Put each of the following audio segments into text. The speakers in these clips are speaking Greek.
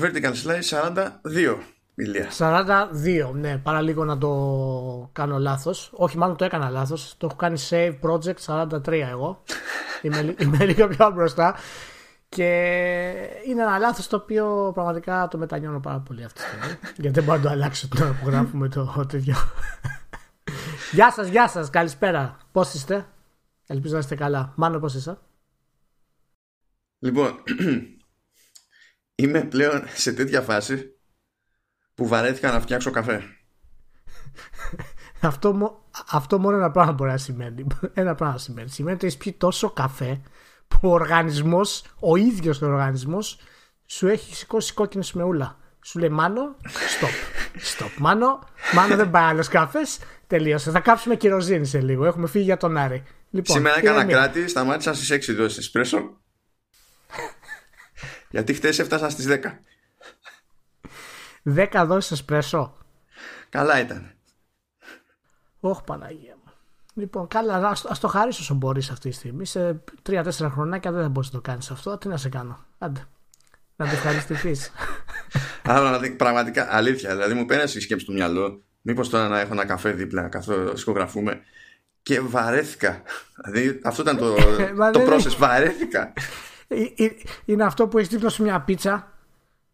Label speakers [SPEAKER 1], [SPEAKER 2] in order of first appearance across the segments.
[SPEAKER 1] Vertical Slice 42. Ηλία.
[SPEAKER 2] 42, ναι, παρά λίγο να το κάνω λάθος. Όχι, μάλλον το έκανα λάθος. Το έχω κάνει save project 43 εγώ. είμαι, είμαι λίγο πιο μπροστά. Και είναι ένα λάθος το οποίο πραγματικά το μετανιώνω πάρα πολύ αυτή τη στιγμή. γιατί δεν μπορώ να το αλλάξω τώρα που γράφουμε το τέτοιο. γεια σας, γεια σας, καλησπέρα. Πώς είστε, Ελπίζω να είστε καλά. Μάνο, πώς είσαι;
[SPEAKER 1] Λοιπόν, είμαι πλέον σε τέτοια φάση που βαρέθηκα να φτιάξω καφέ.
[SPEAKER 2] αυτό, αυτό μόνο ένα πράγμα μπορεί να σημαίνει. Ένα πράγμα σημαίνει. Σημαίνει ότι έχεις πιει τόσο καφέ που ο οργανισμός, ο ίδιος ο οργανισμός, σου έχει σηκώσει κόκκινη σμεούλα. Σου λέει Μάνο, stop. Stop. Μάνο, Μάνο δεν πάει άλλος καφές. Τελείωσε. Θα κάψουμε κυροζίνη σε λίγο. Έχουμε φύγει για τον Άρη.
[SPEAKER 1] Λοιπόν, Σήμερα έκανα κράτη, σταμάτησα στις 6 δόσεις εσπρέσο. γιατί χτε έφτασα στις 10.
[SPEAKER 2] 10 δόσεις εσπρέσο.
[SPEAKER 1] Καλά ήταν.
[SPEAKER 2] Όχι Παναγία μου. Λοιπόν, καλά, ας το χαρίσω όσο μπορείς αυτή τη στιγμή. Σε 3-4 χρονάκια δεν μπορείς να το κάνεις αυτό. Τι να σε κάνω. Άντε. Να το ευχαριστηθείς.
[SPEAKER 1] Άρα, πραγματικά αλήθεια. Δηλαδή, μου πέρασε η σκέψη του μυαλό. Μήπως τώρα να έχω ένα καφέ δίπλα καθώ σκογραφούμε. Και βαρέθηκα. Δηλαδή, αυτό ήταν το, το process. Βαρέθηκα.
[SPEAKER 2] Ε, ε, είναι αυτό που έχεις δίπλα σου μια πίτσα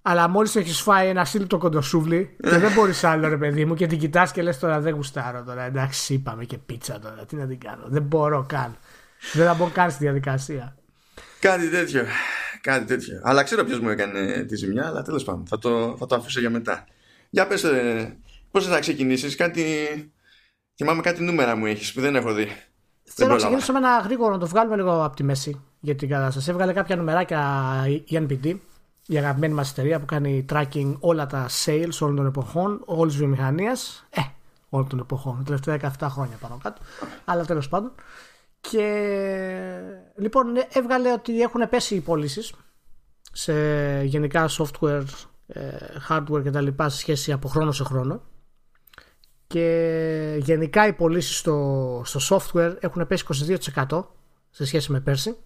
[SPEAKER 2] αλλά μόλις έχεις φάει ένα σύλληπτο κοντοσούβλι και δεν μπορείς άλλο, ρε παιδί μου, και την κοιτάς και λες τώρα δεν γουστάρω τώρα. Εντάξει, είπαμε και πίτσα τώρα. Τι να την κάνω. Δεν μπορώ καν. Δεν θα μπω καν στη διαδικασία.
[SPEAKER 1] Κάτι τέτοιο. Κάτι τέτοιο. Αλλά ξέρω ποιος μου έκανε τη ζημιά, αλλά τέλος πάντων θα το, θα το αφήσω για μετά. Για πες, πώς θα ξεκινήσεις, κάτι. Θυμάμαι κάτι νούμερα μου έχεις που δεν έχω δει.
[SPEAKER 2] Θέλω να ξεκινήσω με ένα γρήγορο, να το βγάλουμε λίγο από τη μέση για την κατάσταση. Έβγαλε κάποια νουμεράκια η NPD η αγαπημένη μας εταιρεία που κάνει tracking όλα τα sales όλων των εποχών, όλης της βιομηχανίας. Ε, όλων των εποχών, τα τελευταία 17 χρόνια πάνω κάτω. Αλλά τέλος πάντων. Και λοιπόν ναι, έβγαλε ότι έχουν πέσει οι πωλήσεις σε γενικά software, ε, hardware κτλ. σε σχέση από χρόνο σε χρόνο. Και γενικά οι πωλήσεις στο, στο software έχουν πέσει 22% σε σχέση με πέρσι.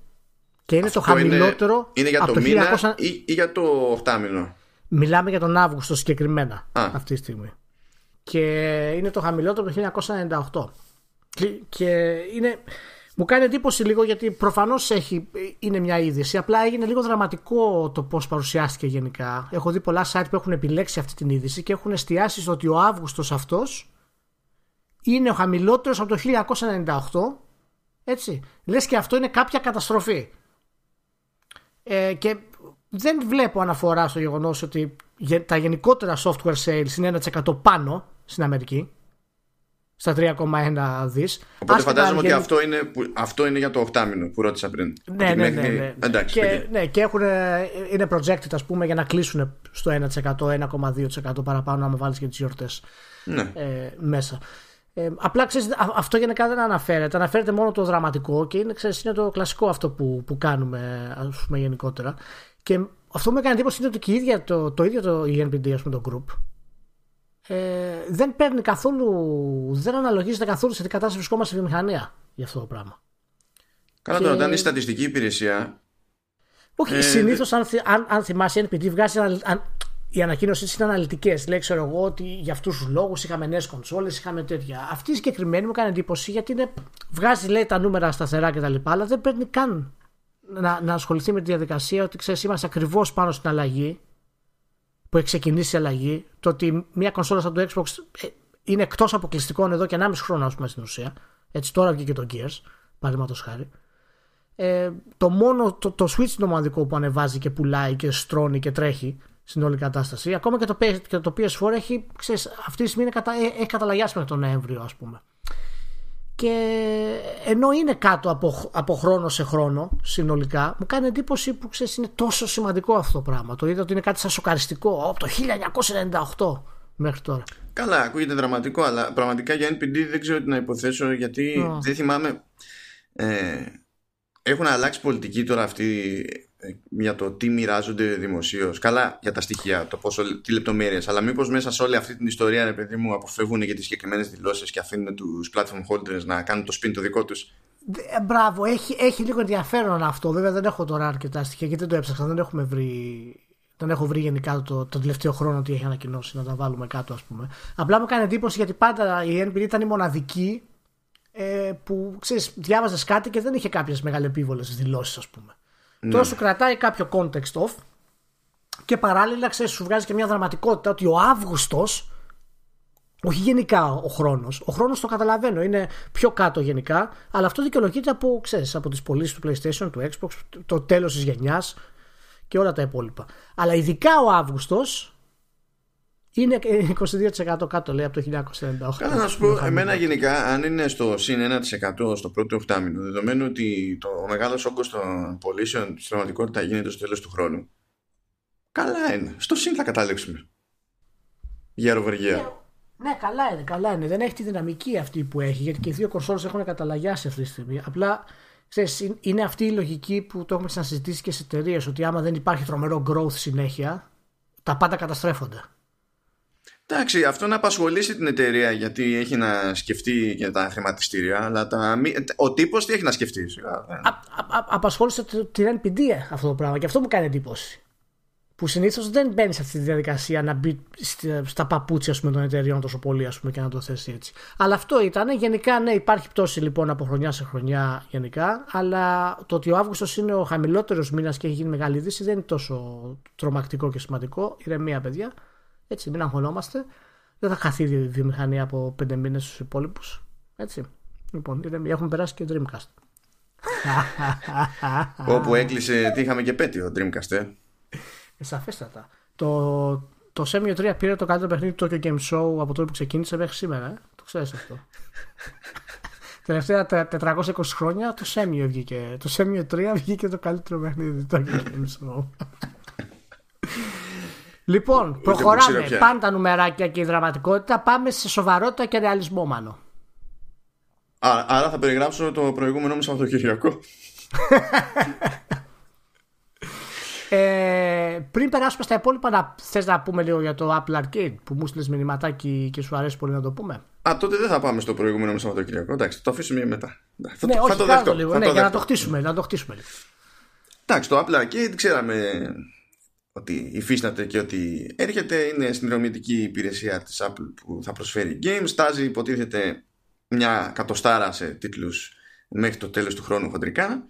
[SPEAKER 2] Και είναι το χαμηλότερο.
[SPEAKER 1] Είναι, για το μήνα 1900... ή, ή, για το 8 μήνο.
[SPEAKER 2] Μιλάμε για τον Αύγουστο συγκεκριμένα αυτή τη στιγμή. Και είναι το χαμηλότερο το 1998. Και, και είναι. Μου κάνει εντύπωση λίγο γιατί προφανώς είναι μια είδηση. Απλά έγινε λίγο δραματικό το πώς παρουσιάστηκε γενικά. Έχω δει πολλά site που έχουν επιλέξει αυτή την είδηση και έχουν εστιάσει στο ότι ο Αύγουστος αυτός είναι ο χαμηλότερος από το 1998. Έτσι. Λες και αυτό είναι κάποια καταστροφή. Ε, και δεν βλέπω αναφορά στο γεγονός ότι τα γενικότερα software sales είναι 1% πάνω στην Αμερική. Στα 3,1 δις.
[SPEAKER 1] Οπότε φαντάζομαι ότι αυτό, είναι, αυτό είναι για το 8 μήνο που ρώτησα πριν.
[SPEAKER 2] Ναι, ναι, ναι, ναι. Εντάξει, και, ναι, και έχουν, είναι projected ας πούμε για να κλείσουν στο 1%, 1,2% παραπάνω άμα βάλεις και τις γιορτές ναι. ε, μέσα. Ε, απλά ξέρεις, αυτό γενικά δεν αναφέρεται. Αναφέρεται μόνο το δραματικό και είναι, ξέρεις, είναι το κλασικό αυτό που, που κάνουμε ας πούμε, γενικότερα. Και αυτό που με έκανε εντύπωση είναι ότι και ίδια το, το ίδιο το ENPD, ας πούμε, το group, ε, δεν παίρνει καθόλου, δεν αναλογίζεται καθόλου σε τι κατάσταση βρισκόμαστε στη βιομηχανία για αυτό το πράγμα.
[SPEAKER 1] Καλά, τώρα, όταν η στατιστική υπηρεσία.
[SPEAKER 2] Όχι, ε, συνήθως, αν, αν, αν θυμάσαι, η NPD βγάζει οι ανακοίνωση είναι αναλυτικές. Λέει, ξέρω εγώ, ότι για αυτούς τους λόγους είχαμε νέες κονσόλες, είχαμε τέτοια. Αυτή η συγκεκριμένη μου κάνει εντύπωση γιατί είναι, βγάζει λέει τα νούμερα σταθερά κτλ. Αλλά δεν παίρνει καν να, να ασχοληθεί με τη διαδικασία ότι ξέρεις, είμαστε ακριβώς πάνω στην αλλαγή που έχει ξεκινήσει η αλλαγή. Το ότι μια κονσόλα σαν το Xbox ε, είναι εκτός αποκλειστικών εδώ και 1,5 χρόνο, ας πούμε, στην ουσία. Έτσι τώρα βγήκε το Gears, παραδείγματος χάρη. Ε, το μόνο το, το Switch είναι το μοναδικό που ανεβάζει και πουλάει και στρώνει και τρέχει στην όλη κατάσταση. Ακόμα και το, και το PS4 έχει, ξέρεις, αυτή τη στιγμή κατα, ε, έχει καταλαγιάσει μέχρι τον Νοέμβριο, ας πούμε. Και ενώ είναι κάτω από, από χρόνο σε χρόνο συνολικά, μου κάνει εντύπωση που ξέρεις, είναι τόσο σημαντικό αυτό το πράγμα. Το είδα ότι είναι κάτι σαν σοκαριστικό από το 1998 μέχρι τώρα.
[SPEAKER 1] Καλά, ακούγεται δραματικό, αλλά πραγματικά για NPD δεν ξέρω τι να υποθέσω γιατί δεν θυμάμαι. Ε, έχουν αλλάξει πολιτική τώρα αυτή για το τι μοιράζονται δημοσίως. Καλά για τα στοιχεία, το πόσο, τι λεπτομέρειες. Αλλά μήπως μέσα σε όλη αυτή την ιστορία, ρε παιδί μου, αποφεύγουν για τις συγκεκριμένες δηλώσεις και αφήνουν τους platform holders να κάνουν το spin το δικό τους;
[SPEAKER 2] Ε, μπράβο, έχει, έχει λίγο ενδιαφέρον αυτό. Βέβαια δεν έχω τώρα αρκετά στοιχεία γιατί δεν το έψαξα. Δεν έχουμε βρει Δεν έχω βρει γενικά το, το τελευταίο χρόνο τι έχει ανακοινώσει να τα βάλουμε κάτω, ας πούμε. Απλά μου κάνει εντύπωση γιατί πάντα η NPD ήταν η μοναδική ε, που ξέρεις, διάβαζες κάτι και δεν είχε κάποιες μεγαλεπίβολε δηλώσεις, ας πούμε. Ναι. Τώρα σου κρατάει κάποιο context off και παράλληλα ξέρεις, σου βγάζει και μια δραματικότητα ότι ο Αύγουστος. Όχι γενικά ο χρόνος. Ο χρόνος το καταλαβαίνω, είναι πιο κάτω γενικά, αλλά αυτό δικαιολογείται από, ξέρεις, από τις πωλήσεις του PlayStation, του Xbox, το τέλος της γενιάς και όλα τα υπόλοιπα. Αλλά ειδικά ο Αύγουστος είναι 22% κάτω λέει από το 1998.
[SPEAKER 1] Καλά να σου πω, εμένα γενικά αν είναι στο συν 1% στο πρώτο οχτάμινο, δεδομένου ότι το μεγάλος όγκος των πωλήσεων στην πραγματικότητα γίνεται στο τέλος του χρόνου. Καλά είναι. Στο συν θα καταλήξουμε. Για αεροβεργία.
[SPEAKER 2] Ναι, ναι, καλά είναι, καλά είναι. Δεν έχει τη δυναμική αυτή που έχει, γιατί και οι δύο κορσόλε έχουν καταλαγιάσει αυτή τη στιγμή. Απλά ξέρεις, είναι αυτή η λογική που το έχουμε ξανασυζητήσει και σε εταιρείες, ότι άμα δεν υπάρχει τρομερό growth συνέχεια, τα πάντα καταστρέφονται.
[SPEAKER 1] Εντάξει, αυτό να απασχολήσει την εταιρεία γιατί έχει να σκεφτεί για τα χρηματιστήρια, αλλά τα, ο τύπος τι έχει να σκεφτεί.
[SPEAKER 2] Α, α, απασχόλησε την NPD αυτό το πράγμα και αυτό μου κάνει εντύπωση που συνήθως δεν μπαίνει σε αυτή τη διαδικασία να μπει στα παπούτσια πούμε, των εταιριών τόσο πολύ ας πούμε, και να το θέσει έτσι. Αλλά αυτό ήταν. Γενικά, ναι, υπάρχει πτώση λοιπόν από χρονιά σε χρονιά γενικά. Αλλά το ότι ο Αύγουστος είναι ο χαμηλότερος μήνας και έχει γίνει μεγάλη δύση δεν είναι τόσο τρομακτικό και σημαντικό. Ηρεμία, παιδιά. Έτσι, μην αγχωνόμαστε. Δεν θα χαθεί η βιομηχανία από πέντε μήνες στους υπόλοιπους. Έτσι. Λοιπόν, ηρεμία. Έχουμε περάσει και Dreamcast.
[SPEAKER 1] Όπου έκλεισε, τι είχαμε και πέτειο Dreamcast, ε.
[SPEAKER 2] Ε, σαφέστατα. Το, το Semio 3 πήρε το καλύτερο παιχνίδι του Tokyo Game Show από τότε που ξεκίνησε μέχρι σήμερα. Ε. Το ξέρεις αυτό. Τελευταία 420 χρόνια το Semio βγήκε. Το Semio 3 βγήκε το καλύτερο παιχνίδι του Tokyo Game Show. Λοιπόν, προχωράμε. Πάντα νουμεράκια και η δραματικότητα. Πάμε σε σοβαρότητα και ρεαλισμό, μάλλον.
[SPEAKER 1] Άρα θα περιγράψω το προηγούμενο μου Σαββατοκύριακο.
[SPEAKER 2] Ε, πριν περάσουμε στα υπόλοιπα, να θες να πούμε λίγο για το Apple Arcade που μου στείλει μηνυματάκι και σου αρέσει πολύ να το πούμε;
[SPEAKER 1] Α, τότε δεν θα πάμε στο προηγούμενο μου Σαββατοκύριακο. Εντάξει, το αφήσουμε μετά.
[SPEAKER 2] Θα, ναι, θα όχι, το δεχτώ. Λίγο, ναι, για να το χτίσουμε. Να το χτίσουμε λίγο.
[SPEAKER 1] Εντάξει, το Apple Arcade ξέραμε ότι υφίσταται και ότι έρχεται. Είναι συνδρομητική υπηρεσία της Apple που θα προσφέρει games. Στάζει, υποτίθεται, μια κατοστάρα σε τίτλους μέχρι το τέλος του χρόνου χοντρικά.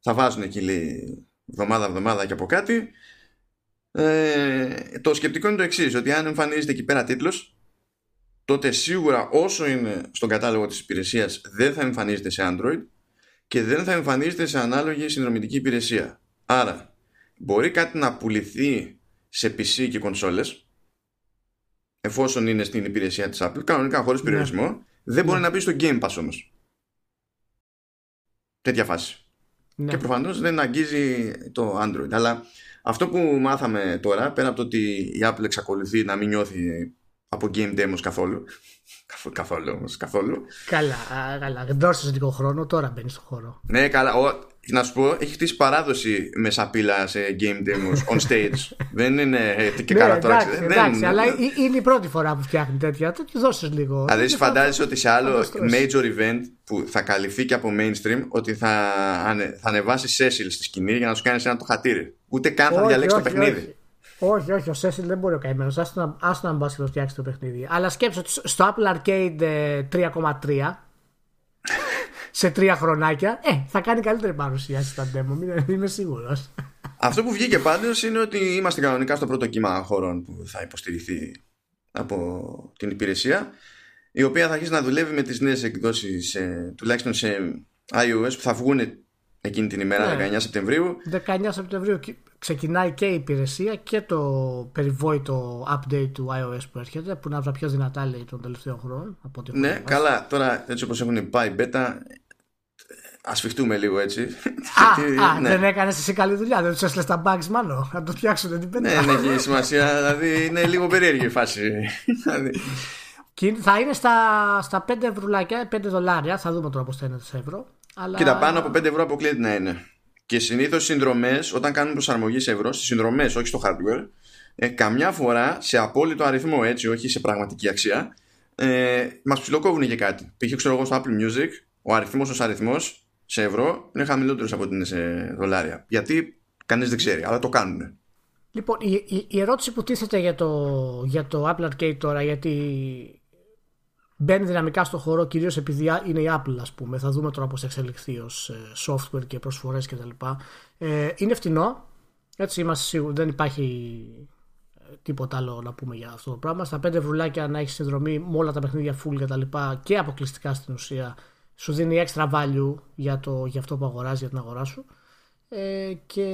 [SPEAKER 1] Θα βάζουν εκεί λέει εβδομάδα-εβδομάδα και από κάτι. Ε, το σκεπτικό είναι το εξής, ότι αν εμφανίζεται εκεί πέρα τίτλος, τότε σίγουρα όσο είναι στον κατάλογο της υπηρεσίας δεν θα εμφανίζεται σε Android και δεν θα εμφανίζεται σε ανάλογη συνδρομητική υπηρεσία. Άρα, μπορεί κάτι να πουληθεί σε PC και κονσόλες εφόσον είναι στην υπηρεσία της Apple, κανονικά χωρίς ναι. περιορισμό, δεν μπορεί ναι. να μπει στο Game Pass όμως. Τέτοια φάση. Ναι. Και προφανώς δεν αγγίζει το Android. Αλλά αυτό που μάθαμε τώρα, πέρα από το ότι η Apple εξακολουθεί να μην νιώθει από game demos καθόλου. καθόλου όμως, καθόλου.
[SPEAKER 2] Καλά, καλά. Δεν δώσεις λίγο χρόνο, τώρα μπαίνει στο χώρο.
[SPEAKER 1] Ναι, καλά. Ο, να σου πω, έχει χτίσει παράδοση με σαπίλα σε game demos on stage. δεν είναι και
[SPEAKER 2] καλά
[SPEAKER 1] τώρα.
[SPEAKER 2] Εντάξει, εντάξει, αλλά είναι η πρώτη φορά που φτιάχνει τέτοια. Το δώσει λίγο.
[SPEAKER 1] Δηλαδή, φαντάζεσαι ότι σε άλλο major event που θα καλυφθεί και από mainstream, ότι θα, θα ανεβάσει Cecil στη σκηνή για να σου κάνει ένα το χατήρι. Ούτε καν θα διαλέξει το παιχνίδι.
[SPEAKER 2] Όχι, όχι, ο Σέσιλ δεν μπορεί ο καημένος. Άστο να μπας και το φτιάξεις το παιχνίδι. Αλλά σκέψω ότι στο Apple Arcade 3,3 ε, σε τρία χρονάκια, ε, θα κάνει καλύτερη παρουσίαση στα demo. Μην είμαι σίγουρος.
[SPEAKER 1] Αυτό που βγήκε πάντως είναι ότι είμαστε κανονικά στο πρώτο κύμα χώρων που θα υποστηριχθεί από την υπηρεσία η οποία θα αρχίσει να δουλεύει με τις νέες εκδόσεις ε, τουλάχιστον σε iOS που θα βγουν εκείνη την ημέρα ναι. 19 Σεπτεμβρίου
[SPEAKER 2] 19 Σεπτεμβρίου ξεκινάει και η υπηρεσία και το περιβόητο update του iOS που έρχεται που είναι από τα πιο δυνατά λέει των τελευταίων χρόνων από
[SPEAKER 1] Ναι, καλά, τώρα έτσι όπως έχουν πάει beta Α φυχτούμε λίγο έτσι.
[SPEAKER 2] Α, α ναι. δεν έκανες εσύ καλή δουλειά. Δεν τους έστειλες τα bugs μάλλον. Να το φτιάξουν την πέντε.
[SPEAKER 1] Ναι, δεν έχει σημασία. Δηλαδή είναι λίγο περίεργη η φάση. Δηλαδή.
[SPEAKER 2] Και θα είναι στα, στα 5 ευρουλάκια, 5 δολάρια. Θα δούμε τώρα πώς θα είναι σε ευρώ. Αλλά...
[SPEAKER 1] Κοίτα, πάνω από 5 ευρώ αποκλείεται να είναι. Και συνήθως οι συνδρομές, όταν κάνουν προσαρμογή σε ευρώ, στις συνδρομές, όχι στο hardware, ε, καμιά φορά σε απόλυτο αριθμό, έτσι, όχι σε πραγματική αξία, ε, μας ψιλοκόβουν και κάτι. Π.χ. ξέρω εγώ στο Apple Music, ο αριθμός ως αριθμός σε ευρώ είναι χαμηλότερος από ότι είναι σε δολάρια. Γιατί κανείς δεν ξέρει, αλλά το κάνουν.
[SPEAKER 2] Λοιπόν, η, η, η, ερώτηση που τίθεται για το, για το Apple Arcade τώρα, γιατί μπαίνει δυναμικά στο χώρο κυρίως επειδή είναι η Apple ας πούμε. Θα δούμε τώρα πώς θα εξελιχθεί ως ε, software και προσφορές και τα λοιπά. Ε, είναι φτηνό. Έτσι είμαστε σίγουροι. Δεν υπάρχει ε, τίποτα άλλο να πούμε για αυτό το πράγμα. Στα 5 ευρουλάκια να έχεις συνδρομή με όλα τα παιχνίδια full και τα λοιπά και αποκλειστικά στην ουσία σου δίνει extra value για, το, για αυτό που αγοράζει για την αγορά σου. Ε, και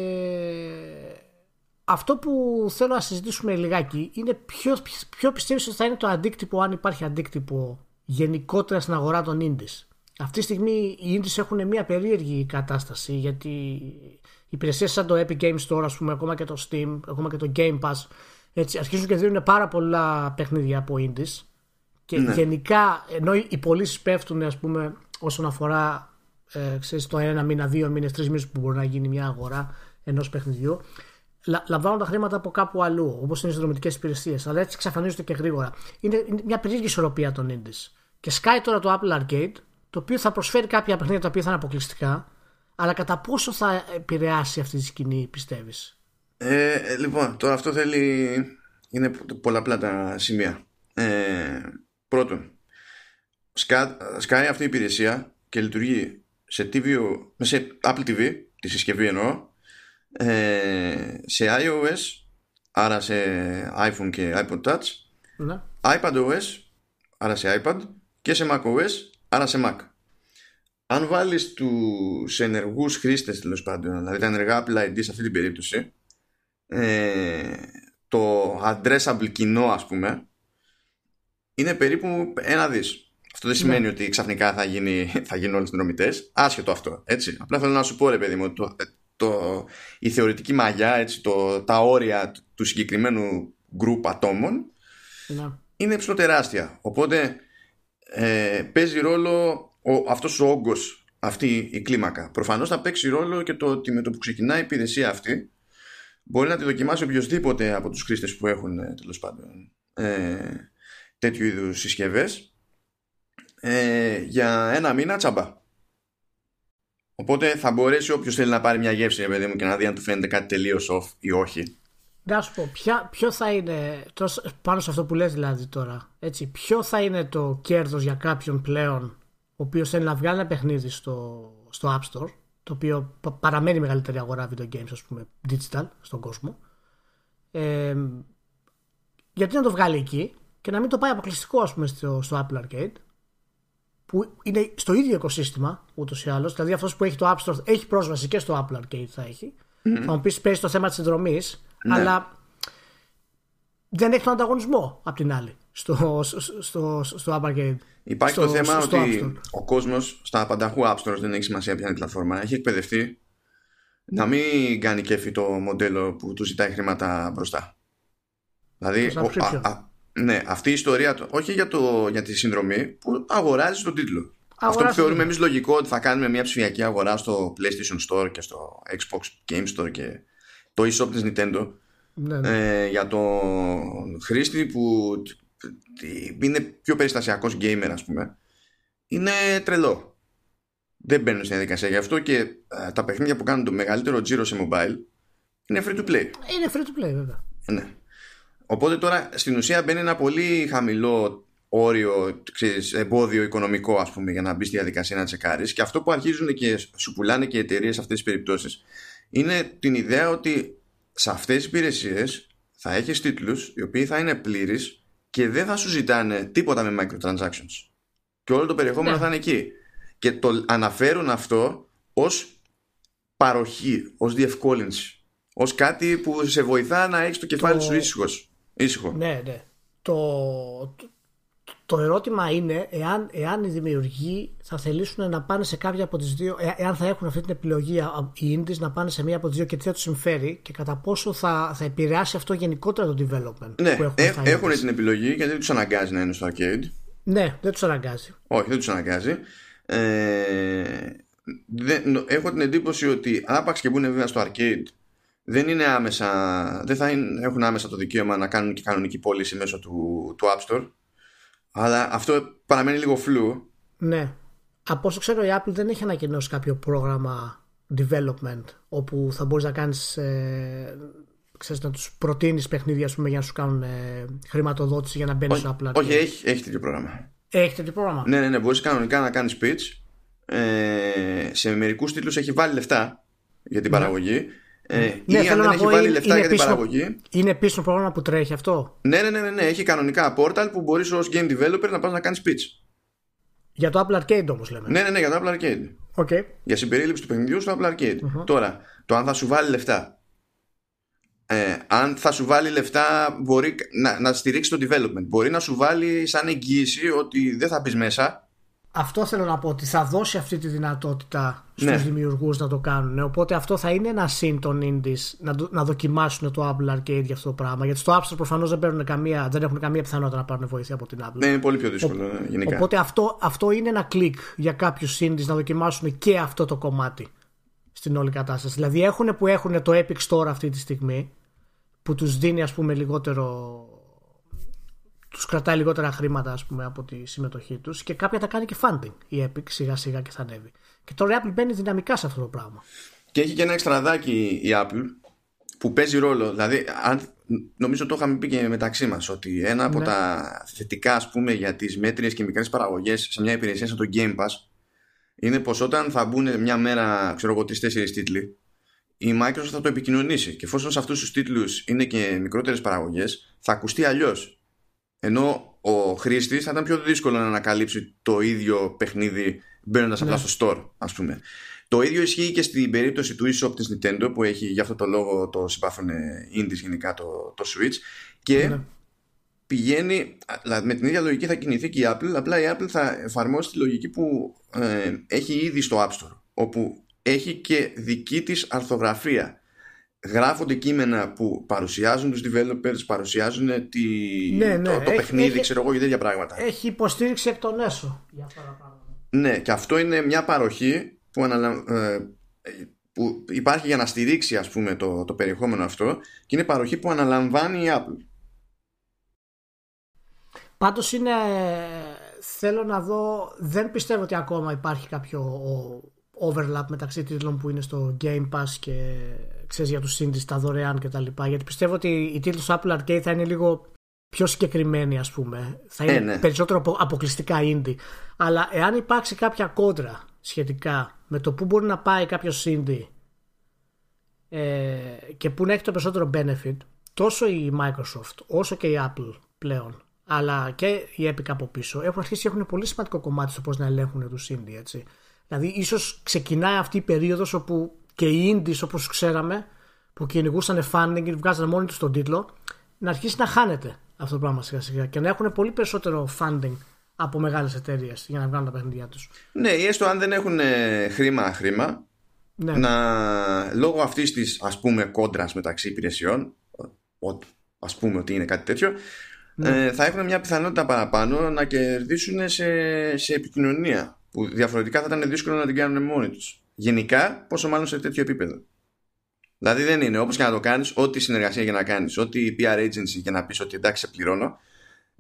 [SPEAKER 2] αυτό που θέλω να συζητήσουμε λιγάκι είναι ποιο, ποιο πιστεύεις ότι θα είναι το αντίκτυπο αν υπάρχει αντίκτυπο γενικότερα στην αγορά των indies. Αυτή τη στιγμή οι indies έχουν μια περίεργη κατάσταση γιατί οι υπηρεσίες σαν το Epic Games Store, ας πούμε, ακόμα και το Steam, ακόμα και το Game Pass, έτσι, αρχίζουν και δίνουν πάρα πολλά παιχνίδια από indies και ναι. γενικά ενώ οι πωλήσεις πέφτουν ας πούμε όσον αφορά ε, ξέρεις, το ένα μήνα, δύο μήνες, τρεις μήνες που μπορεί να γίνει μια αγορά ενός παιχνιδιού λαμβάνουν τα χρήματα από κάπου αλλού, όπως είναι οι συνδρομητικές υπηρεσίες. Αλλά έτσι εξαφανίζονται και γρήγορα. Είναι, μια περίεργη ισορροπία των indies. Και σκάει τώρα το Apple Arcade, το οποίο θα προσφέρει κάποια παιχνίδια τα οποία θα είναι αποκλειστικά, αλλά κατά πόσο θα επηρεάσει αυτή τη σκηνή, πιστεύεις;
[SPEAKER 1] Ε, ε, λοιπόν, τώρα αυτό θέλει. Είναι πολλαπλά τα σημεία. Ε, πρώτον, σκάει αυτή η υπηρεσία και λειτουργεί σε, TV, σε Apple TV, τη συσκευή εννοώ, ε, σε iOS, άρα σε iPhone και iPod Touch, ναι. iPadOS, άρα σε iPad και σε macOS, άρα σε Mac. Αν βάλεις τους ενεργούς χρήστες τέλος πάντων, δηλαδή τα ενεργά Apple ID σε αυτή την περίπτωση, ε, το addressable κοινό ας πούμε, είναι περίπου ένα δις. Αυτό δεν σημαίνει ναι. ότι ξαφνικά θα, γίνει, θα γίνουν όλοι συνδρομητές. Άσχετο αυτό. Έτσι. Απλά θέλω να σου πω, ρε παιδί μου, το, το, η θεωρητική μαγιά, έτσι, το, τα όρια του συγκεκριμένου γκρουπ ατόμων ναι. είναι ψηλοτεράστια. Οπότε ε, παίζει ρόλο ο, αυτός ο όγκος, αυτή η κλίμακα. Προφανώς θα παίξει ρόλο και το ότι με το που ξεκινάει η υπηρεσία αυτή μπορεί να τη δοκιμάσει οποιοδήποτε από τους χρήστες που έχουν ε, τέλος πάντων ε, τέτοιου είδους συσκευές ε, για ένα μήνα τσαμπά. Οπότε θα μπορέσει όποιος θέλει να πάρει μια γεύση, παιδί μου, και να δει αν του φαίνεται κάτι τελείως off ή όχι.
[SPEAKER 2] Να σου πω, ποια, ποιο θα είναι, πάνω σε αυτό που λες δηλαδή τώρα, έτσι, ποιο θα είναι το κέρδος για κάποιον πλέον ο οποίος θέλει να βγάλει ένα παιχνίδι στο, στο App Store, το οποίο παραμένει η μεγαλύτερη αγορά video games, ας πούμε, digital στον κόσμο. Ε, γιατί να το βγάλει εκεί και να μην το πάει αποκλειστικό, ας πούμε, στο, στο Apple Arcade που είναι στο ίδιο οικοσύστημα ούτως ή άλλως. Δηλαδή αυτός που έχει το App Store έχει πρόσβαση και στο Apple Arcade θα έχει. Mm-hmm. Θα μου πεις παίζει το θέμα της συνδρομής, ναι. αλλά δεν έχει τον ανταγωνισμό απ' την άλλη στο, στο, στο, Apple Arcade.
[SPEAKER 1] Υπάρχει το θέμα ότι ο κόσμος στα πανταχού App Store δεν έχει σημασία ποια είναι η πλατφόρμα. Έχει εκπαιδευτεί να μην κάνει κέφι το μοντέλο που του ζητάει χρήματα μπροστά. Δηλαδή, ναι, αυτή η ιστορία, όχι για, το, για τη συνδρομή, που αγοράζει τον τίτλο. Αυτό που θεωρούμε εμείς λογικό ότι θα κάνουμε μια ψηφιακή αγορά στο PlayStation Store και στο Xbox Game Store και το eShop της Nintendo ναι, ναι. Ε, για τον χρήστη που είναι πιο περιστασιακός gamer ας πούμε είναι τρελό δεν μπαίνουν στην διαδικασία γι' αυτό και ε, τα παιχνίδια που κάνουν το μεγαλύτερο τζίρο σε mobile είναι free to play
[SPEAKER 2] είναι free to play βέβαια
[SPEAKER 1] ναι. Οπότε τώρα στην ουσία μπαίνει ένα πολύ χαμηλό όριο, ξέρεις, εμπόδιο οικονομικό ας πούμε για να μπεις στη διαδικασία να τσεκάρεις. Και αυτό που αρχίζουν και σου πουλάνε και οι εταιρείες σε αυτές τις περιπτώσεις είναι την ιδέα ότι σε αυτές τις υπηρεσίες θα έχεις τίτλους οι οποίοι θα είναι πλήρεις και δεν θα σου ζητάνε τίποτα με microtransactions. Και όλο το περιεχόμενο ναι. θα είναι εκεί. Και το αναφέρουν αυτό ως παροχή, ως διευκόλυνση. Ως κάτι που σε βοηθά να έχεις το κεφάλι το... σου ήσυχος Ήσυχο.
[SPEAKER 2] Ναι, ναι. Το, το, ερώτημα είναι εάν, εάν οι δημιουργοί θα θελήσουν να πάνε σε κάποια από τις δύο, ε, εάν θα έχουν αυτή την επιλογή οι indies να πάνε σε μία από τις δύο και τι θα τους συμφέρει και κατά πόσο θα, θα επηρεάσει αυτό γενικότερα το development.
[SPEAKER 1] Ναι, που έχουν, ε, έχουν την επιλογή γιατί δεν τους αναγκάζει να είναι στο arcade.
[SPEAKER 2] Ναι, δεν τους αναγκάζει.
[SPEAKER 1] Όχι, δεν τους αναγκάζει. Ε, δεν, έχω την εντύπωση ότι άπαξ και μπουν βέβαια στο arcade δεν είναι άμεσα, δεν θα έχουν άμεσα το δικαίωμα να κάνουν και κανονική πώληση μέσω του, του App Store. Αλλά αυτό παραμένει λίγο φλού.
[SPEAKER 2] Ναι. Από όσο ξέρω η Apple δεν έχει ανακοινώσει κάποιο πρόγραμμα development όπου θα μπορείς να κάνεις ε, ξέρεις, να τους προτείνεις παιχνίδια πούμε, για να σου κάνουν ε, χρηματοδότηση για να μπαίνεις στο Apple
[SPEAKER 1] Όχι, έχει, έχει τέτοιο πρόγραμμα.
[SPEAKER 2] Έχει τέτοιο πρόγραμμα;
[SPEAKER 1] Ναι, ναι, ναι. Μπορείς κανονικά να κάνεις pitch. Ε, σε μερικούς τίτλους έχει βάλει λεφτά για την ναι. παραγωγή. Ε, ναι, ή αν δεν έχει βάλει λεφτά για την παραγωγή.
[SPEAKER 2] Είναι επίσημο πρόγραμμα που τρέχει αυτό;
[SPEAKER 1] Ναι, ναι, ναι, ναι, ναι. Έχει κανονικά portal που μπορείς ως game developer να πας να κάνεις pitch.
[SPEAKER 2] Για το Apple Arcade όμως λέμε.
[SPEAKER 1] Ναι, ναι, ναι, για το Apple Arcade.
[SPEAKER 2] Okay.
[SPEAKER 1] Για συμπερίληψη του παιχνιδιού στο Apple Arcade. Uh-huh. Τώρα, το αν θα σου βάλει λεφτά. Ε, αν θα σου βάλει λεφτά, μπορεί να, να στηρίξει το development. Μπορεί να σου βάλει σαν εγγύηση ότι δεν θα μπεις μέσα
[SPEAKER 2] αυτό θέλω να πω ότι θα δώσει αυτή τη δυνατότητα στους ναι. δημιουργούς να το κάνουν. Οπότε αυτό θα είναι ένα συν των indies να, να δοκιμάσουν το Apple Arcade για αυτό το πράγμα. Γιατί στο App Store προφανώς δεν, παίρνουν καμία, δεν έχουν καμία πιθανότητα να πάρουν βοήθεια από την Apple.
[SPEAKER 1] Ναι είναι πολύ πιο δύσκολο Ο, ναι, γενικά.
[SPEAKER 2] οπότε αυτό, αυτό είναι ένα κλικ για κάποιους indies να δοκιμάσουν και αυτό το κομμάτι στην όλη κατάσταση. Δηλαδή έχουν που έχουν το Epic Store αυτή τη στιγμή που τους δίνει ας πούμε λιγότερο τους κρατάει λιγότερα χρήματα ας πούμε, από τη συμμετοχή τους και κάποια τα κάνει και funding η Epic σιγά σιγά και θα ανέβει. Και τώρα η Apple μπαίνει δυναμικά σε αυτό το πράγμα.
[SPEAKER 1] Και έχει και ένα εξτραδάκι η Apple που παίζει ρόλο. Δηλαδή, αν, νομίζω το είχαμε πει και μεταξύ μας ότι ένα από ναι. τα θετικά ας πούμε, για τις μέτριες και μικρές παραγωγές σε μια υπηρεσία σαν το Game Pass είναι πως όταν θα μπουν μια μέρα, ξέρω εγώ, τρει-τέσσερι τίτλοι, η Microsoft θα το επικοινωνήσει. Και εφόσον σε αυτούς τους τίτλους είναι και μικρότερες παραγωγές, θα ακουστεί αλλιώς. Ενώ ο χρήστης θα ήταν πιο δύσκολο να ανακαλύψει το ίδιο παιχνίδι μπαίνοντας απλά ναι. στο store, ας πούμε. Το ίδιο ισχύει και στην περίπτωση του eShop της Nintendo που έχει γι' αυτό το λόγο το συμπάθουν indies γενικά το, το Switch και ναι. πηγαίνει, με την ίδια λογική θα κινηθεί και η Apple απλά η Apple θα εφαρμόσει τη λογική που ε, έχει ήδη στο App Store όπου έχει και δική της αρθογραφία γράφονται κείμενα που παρουσιάζουν τους developers, παρουσιάζουν τη... ναι, ναι. το, το παιχνίδι, έχει, ξέρω εγώ, για τέτοια πράγματα.
[SPEAKER 2] Έχει υποστήριξη εκ των έσω για
[SPEAKER 1] Ναι, και αυτό είναι μια παροχή που, αναλα... Ε, που υπάρχει για να στηρίξει ας πούμε το, το περιεχόμενο αυτό και είναι παροχή που αναλαμβάνει η Apple.
[SPEAKER 2] Πάντως είναι... Θέλω να δω... Δεν πιστεύω ότι ακόμα υπάρχει κάποιο overlap μεταξύ τίτλων που είναι στο Game Pass και ξέρεις, για τους indies, τα δωρεάν κτλ. Γιατί πιστεύω ότι οι τίτλοι στο Apple Arcade θα είναι λίγο πιο συγκεκριμένοι ας πούμε. Θα είναι ε, ναι. περισσότερο αποκλειστικά indie. Αλλά εάν υπάρξει κάποια κόντρα σχετικά με το που μπορεί να πάει κάποιος indie ε, και που να έχει το περισσότερο benefit τόσο η Microsoft όσο και η Apple πλέον αλλά και η Epic από πίσω έχουν αρχίσει και έχουν πολύ σημαντικό κομμάτι στο πώς να ελέγχουν τους indie έτσι. Δηλαδή ίσως ξεκινάει αυτή η περίοδος όπου και οι indies όπως ξέραμε που κυνηγούσαν funding και βγάζανε μόνοι τους τον τίτλο να αρχίσει να χάνεται αυτό το πράγμα σιγά σιγά και να έχουν πολύ περισσότερο funding από μεγάλες εταιρείες για να βγάλουν τα παιχνίδια τους.
[SPEAKER 1] Ναι, ή έστω αν δεν έχουν χρήμα χρήμα ναι. να λόγω αυτής της ας πούμε κόντρας μεταξύ υπηρεσιών ας πούμε ότι είναι κάτι τέτοιο ναι. ε, θα έχουν μια πιθανότητα παραπάνω να κερδίσουν σε, σε επικοινωνία που διαφορετικά θα ήταν δύσκολο να την κάνουν μόνοι τους γενικά, πόσο μάλλον σε τέτοιο επίπεδο. Δηλαδή δεν είναι όπως και να το κάνεις, ό,τι συνεργασία για να κάνεις, ό,τι PR agency για να πεις ότι εντάξει, σε πληρώνω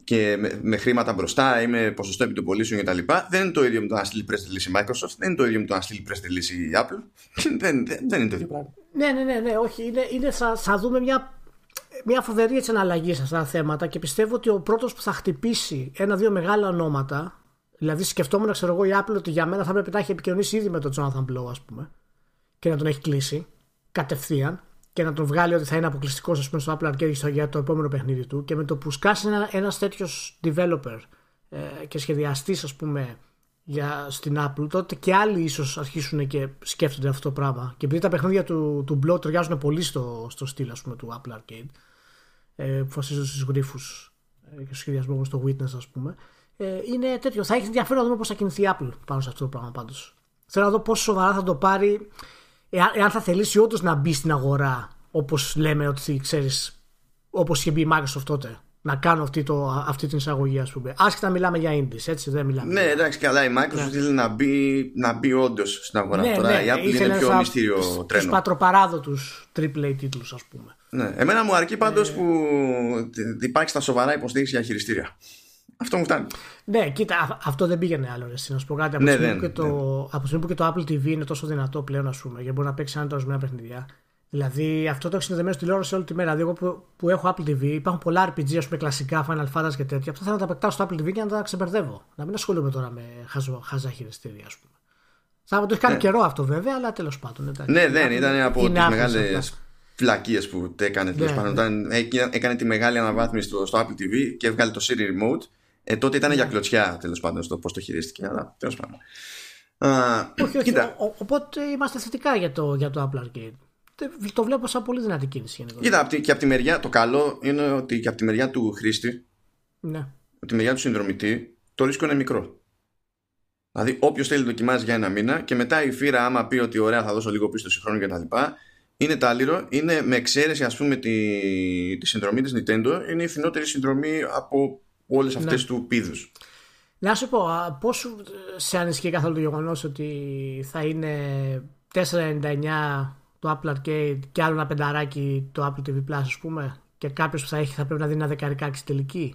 [SPEAKER 1] και με, με χρήματα μπροστά ή με ποσοστό επί των πωλήσεων κτλ. Δεν είναι το ίδιο με το να στείλει press release η Microsoft, δεν είναι το ίδιο με το να στείλει press release η Apple. δεν, δεν, δεν είναι το ίδιο πράγμα.
[SPEAKER 2] Ναι, ναι, ναι, ναι όχι. Είναι, είναι θα, θα δούμε μια, μια φοβερή έτσι, αναλλαγή σε αυτά τα θέματα και πιστεύω ότι ο πρώτος που θα χτυπήσει ένα-δύο μεγάλα ονόματα Δηλαδή, σκεφτόμουν, ξέρω εγώ, η Apple ότι για μένα θα πρέπει να έχει επικοινωνήσει ήδη με τον Jonathan Blow, ας πούμε, και να τον έχει κλείσει κατευθείαν και να τον βγάλει ότι θα είναι αποκλειστικός στο Apple Arcade για το επόμενο παιχνίδι του. Και με το που σκάσει ένα τέτοιος developer ε, και σχεδιαστής, ας πούμε, για, στην Apple, τότε και άλλοι ίσως αρχίσουν και σκέφτονται αυτό το πράγμα. Και επειδή τα παιχνίδια του, του Blow ταιριάζουν πολύ στο, στο στυλ, ας πούμε, του Apple Arcade, ε, που βασίζονται στους γρήφου ε, και στο σχεδιασμό στο Witness, ας πούμε, ε, είναι τέτοιο. Θα έχεις ενδιαφέρον να δούμε πώς θα κινηθεί η Apple πάνω σε αυτό το πράγμα πάντως. Θέλω να δω πόσο σοβαρά θα το πάρει, εάν, εάν θα θελήσει όντως να μπει στην αγορά, όπως λέμε ότι ξέρεις, όπως είχε μπει η Microsoft τότε. Να κάνω αυτή, το, αυτή την εισαγωγή, ας πούμε. Άσχετα μιλάμε για indies, έτσι δεν μιλάμε.
[SPEAKER 1] Ναι, εντάξει, καλά. Η Microsoft ναι. ήθελε να μπει, να μπει όντως στην αγορά. Ναι, Τώρα ναι, η Apple είναι πιο μυστήριο τρένο. Τους
[SPEAKER 2] πατροπαράδοτου AAA τίτλους, ας πούμε.
[SPEAKER 1] Ναι. Εμένα μου αρκεί πάντως ε... που υπάρχει στα σοβαρά υποστήριξη για χειριστήρια. Αυτό μου φτάνει.
[SPEAKER 2] Ναι, κοίτα, αυτό δεν πήγαινε άλλο. Εσύ, να σου πω κάτι. Από, ναι, που και το, ναι. από που και το Apple TV είναι τόσο δυνατό πλέον, ας πούμε, γιατί μπορεί να παίξει ένα ορισμένα παιχνιδιά. Δηλαδή αυτό το έχει συνδεδεμένο τηλεόραση όλη τη μέρα. Δηλαδή, εγώ που, που έχω Apple TV, υπάρχουν πολλά RPG, ας πούμε, κλασικά, Final Fantasy και τέτοια. Αυτό θέλω να τα πετάω στο Apple TV και να τα ξεπερδεύω. Να μην ασχολούμαι τώρα με χαζο, χαζά χειριστήρια, ας πούμε. Θα το έχει κάνει ναι. καιρό αυτό βέβαια, αλλά τέλος πάντων.
[SPEAKER 1] Εντάξει. Ναι, δεν ήταν από τις μεγάλες φυλακίες που έκανε τέλος ναι, πάντων. Όταν έκανε τη μεγάλη αναβάθμιση στο, στο Apple TV και έβγαλε το Siri Remote, ε, τότε ήταν για ναι. κλωτσιά τέλος πάντων στο πώς το χειρίστηκε. Αλλά τέλος πάντων.
[SPEAKER 2] όχι, όχι, οπότε είμαστε θετικά για το, για το Apple Arcade. Το βλέπω σαν πολύ δυνατή κίνηση γενικώ.
[SPEAKER 1] Κοίτα, και από τη μεριά, το καλό είναι ότι και από τη μεριά του χρήστη,
[SPEAKER 2] ναι. από
[SPEAKER 1] τη μεριά του συνδρομητή, το ρίσκο είναι μικρό. Δηλαδή, όποιος θέλει δοκιμάζει για ένα μήνα και μετά η φύρα, άμα πει ότι ωραία, θα δώσω λίγο πίσω χρόνο κτλ. Είναι τάλιρο, είναι με εξαίρεση ας πούμε τη, τη συνδρομή της Nintendo, είναι η φθηνότερη συνδρομή από όλες αυτές ναι. του πίδους.
[SPEAKER 2] Να σου πω, πώς σε ανησυχεί καθόλου το γεγονός ότι θα είναι 4,99 το Apple Arcade και άλλο ένα πενταράκι το Apple TV Plus, ας πούμε, και κάποιος που θα έχει θα πρέπει να δίνει ένα δεκαρικάκι τελική;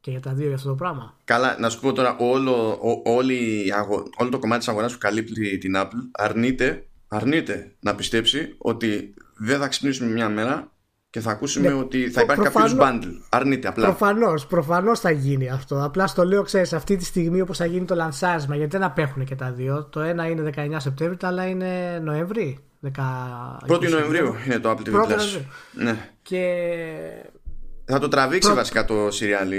[SPEAKER 2] Και για τα δύο για αυτό το πράγμα.
[SPEAKER 1] Καλά, να σου πω τώρα, όλο, όλη, όλο το κομμάτι της αγοράς που καλύπτει την Apple αρνείται, αρνείται να πιστέψει ότι δεν θα ξυπνήσουμε μια μέρα και θα ακούσουμε ναι, ότι θα υπάρχει κάποιος bundle. Αρνείται απλά.
[SPEAKER 2] Προφανώς, προφανώς θα γίνει αυτό. Απλά στο λέω, ξέρεις, αυτή τη στιγμή όπως θα γίνει το λανσάρισμα, γιατί δεν απέχουν και τα δύο. Το ένα είναι 19 Σεπτέμβρη, το άλλο είναι Νοέμβρη.
[SPEAKER 1] 1η Νοεμβρίου είναι το Apple TV Plus.
[SPEAKER 2] Ναι. Και...
[SPEAKER 1] Θα το τραβήξει βασικά το serial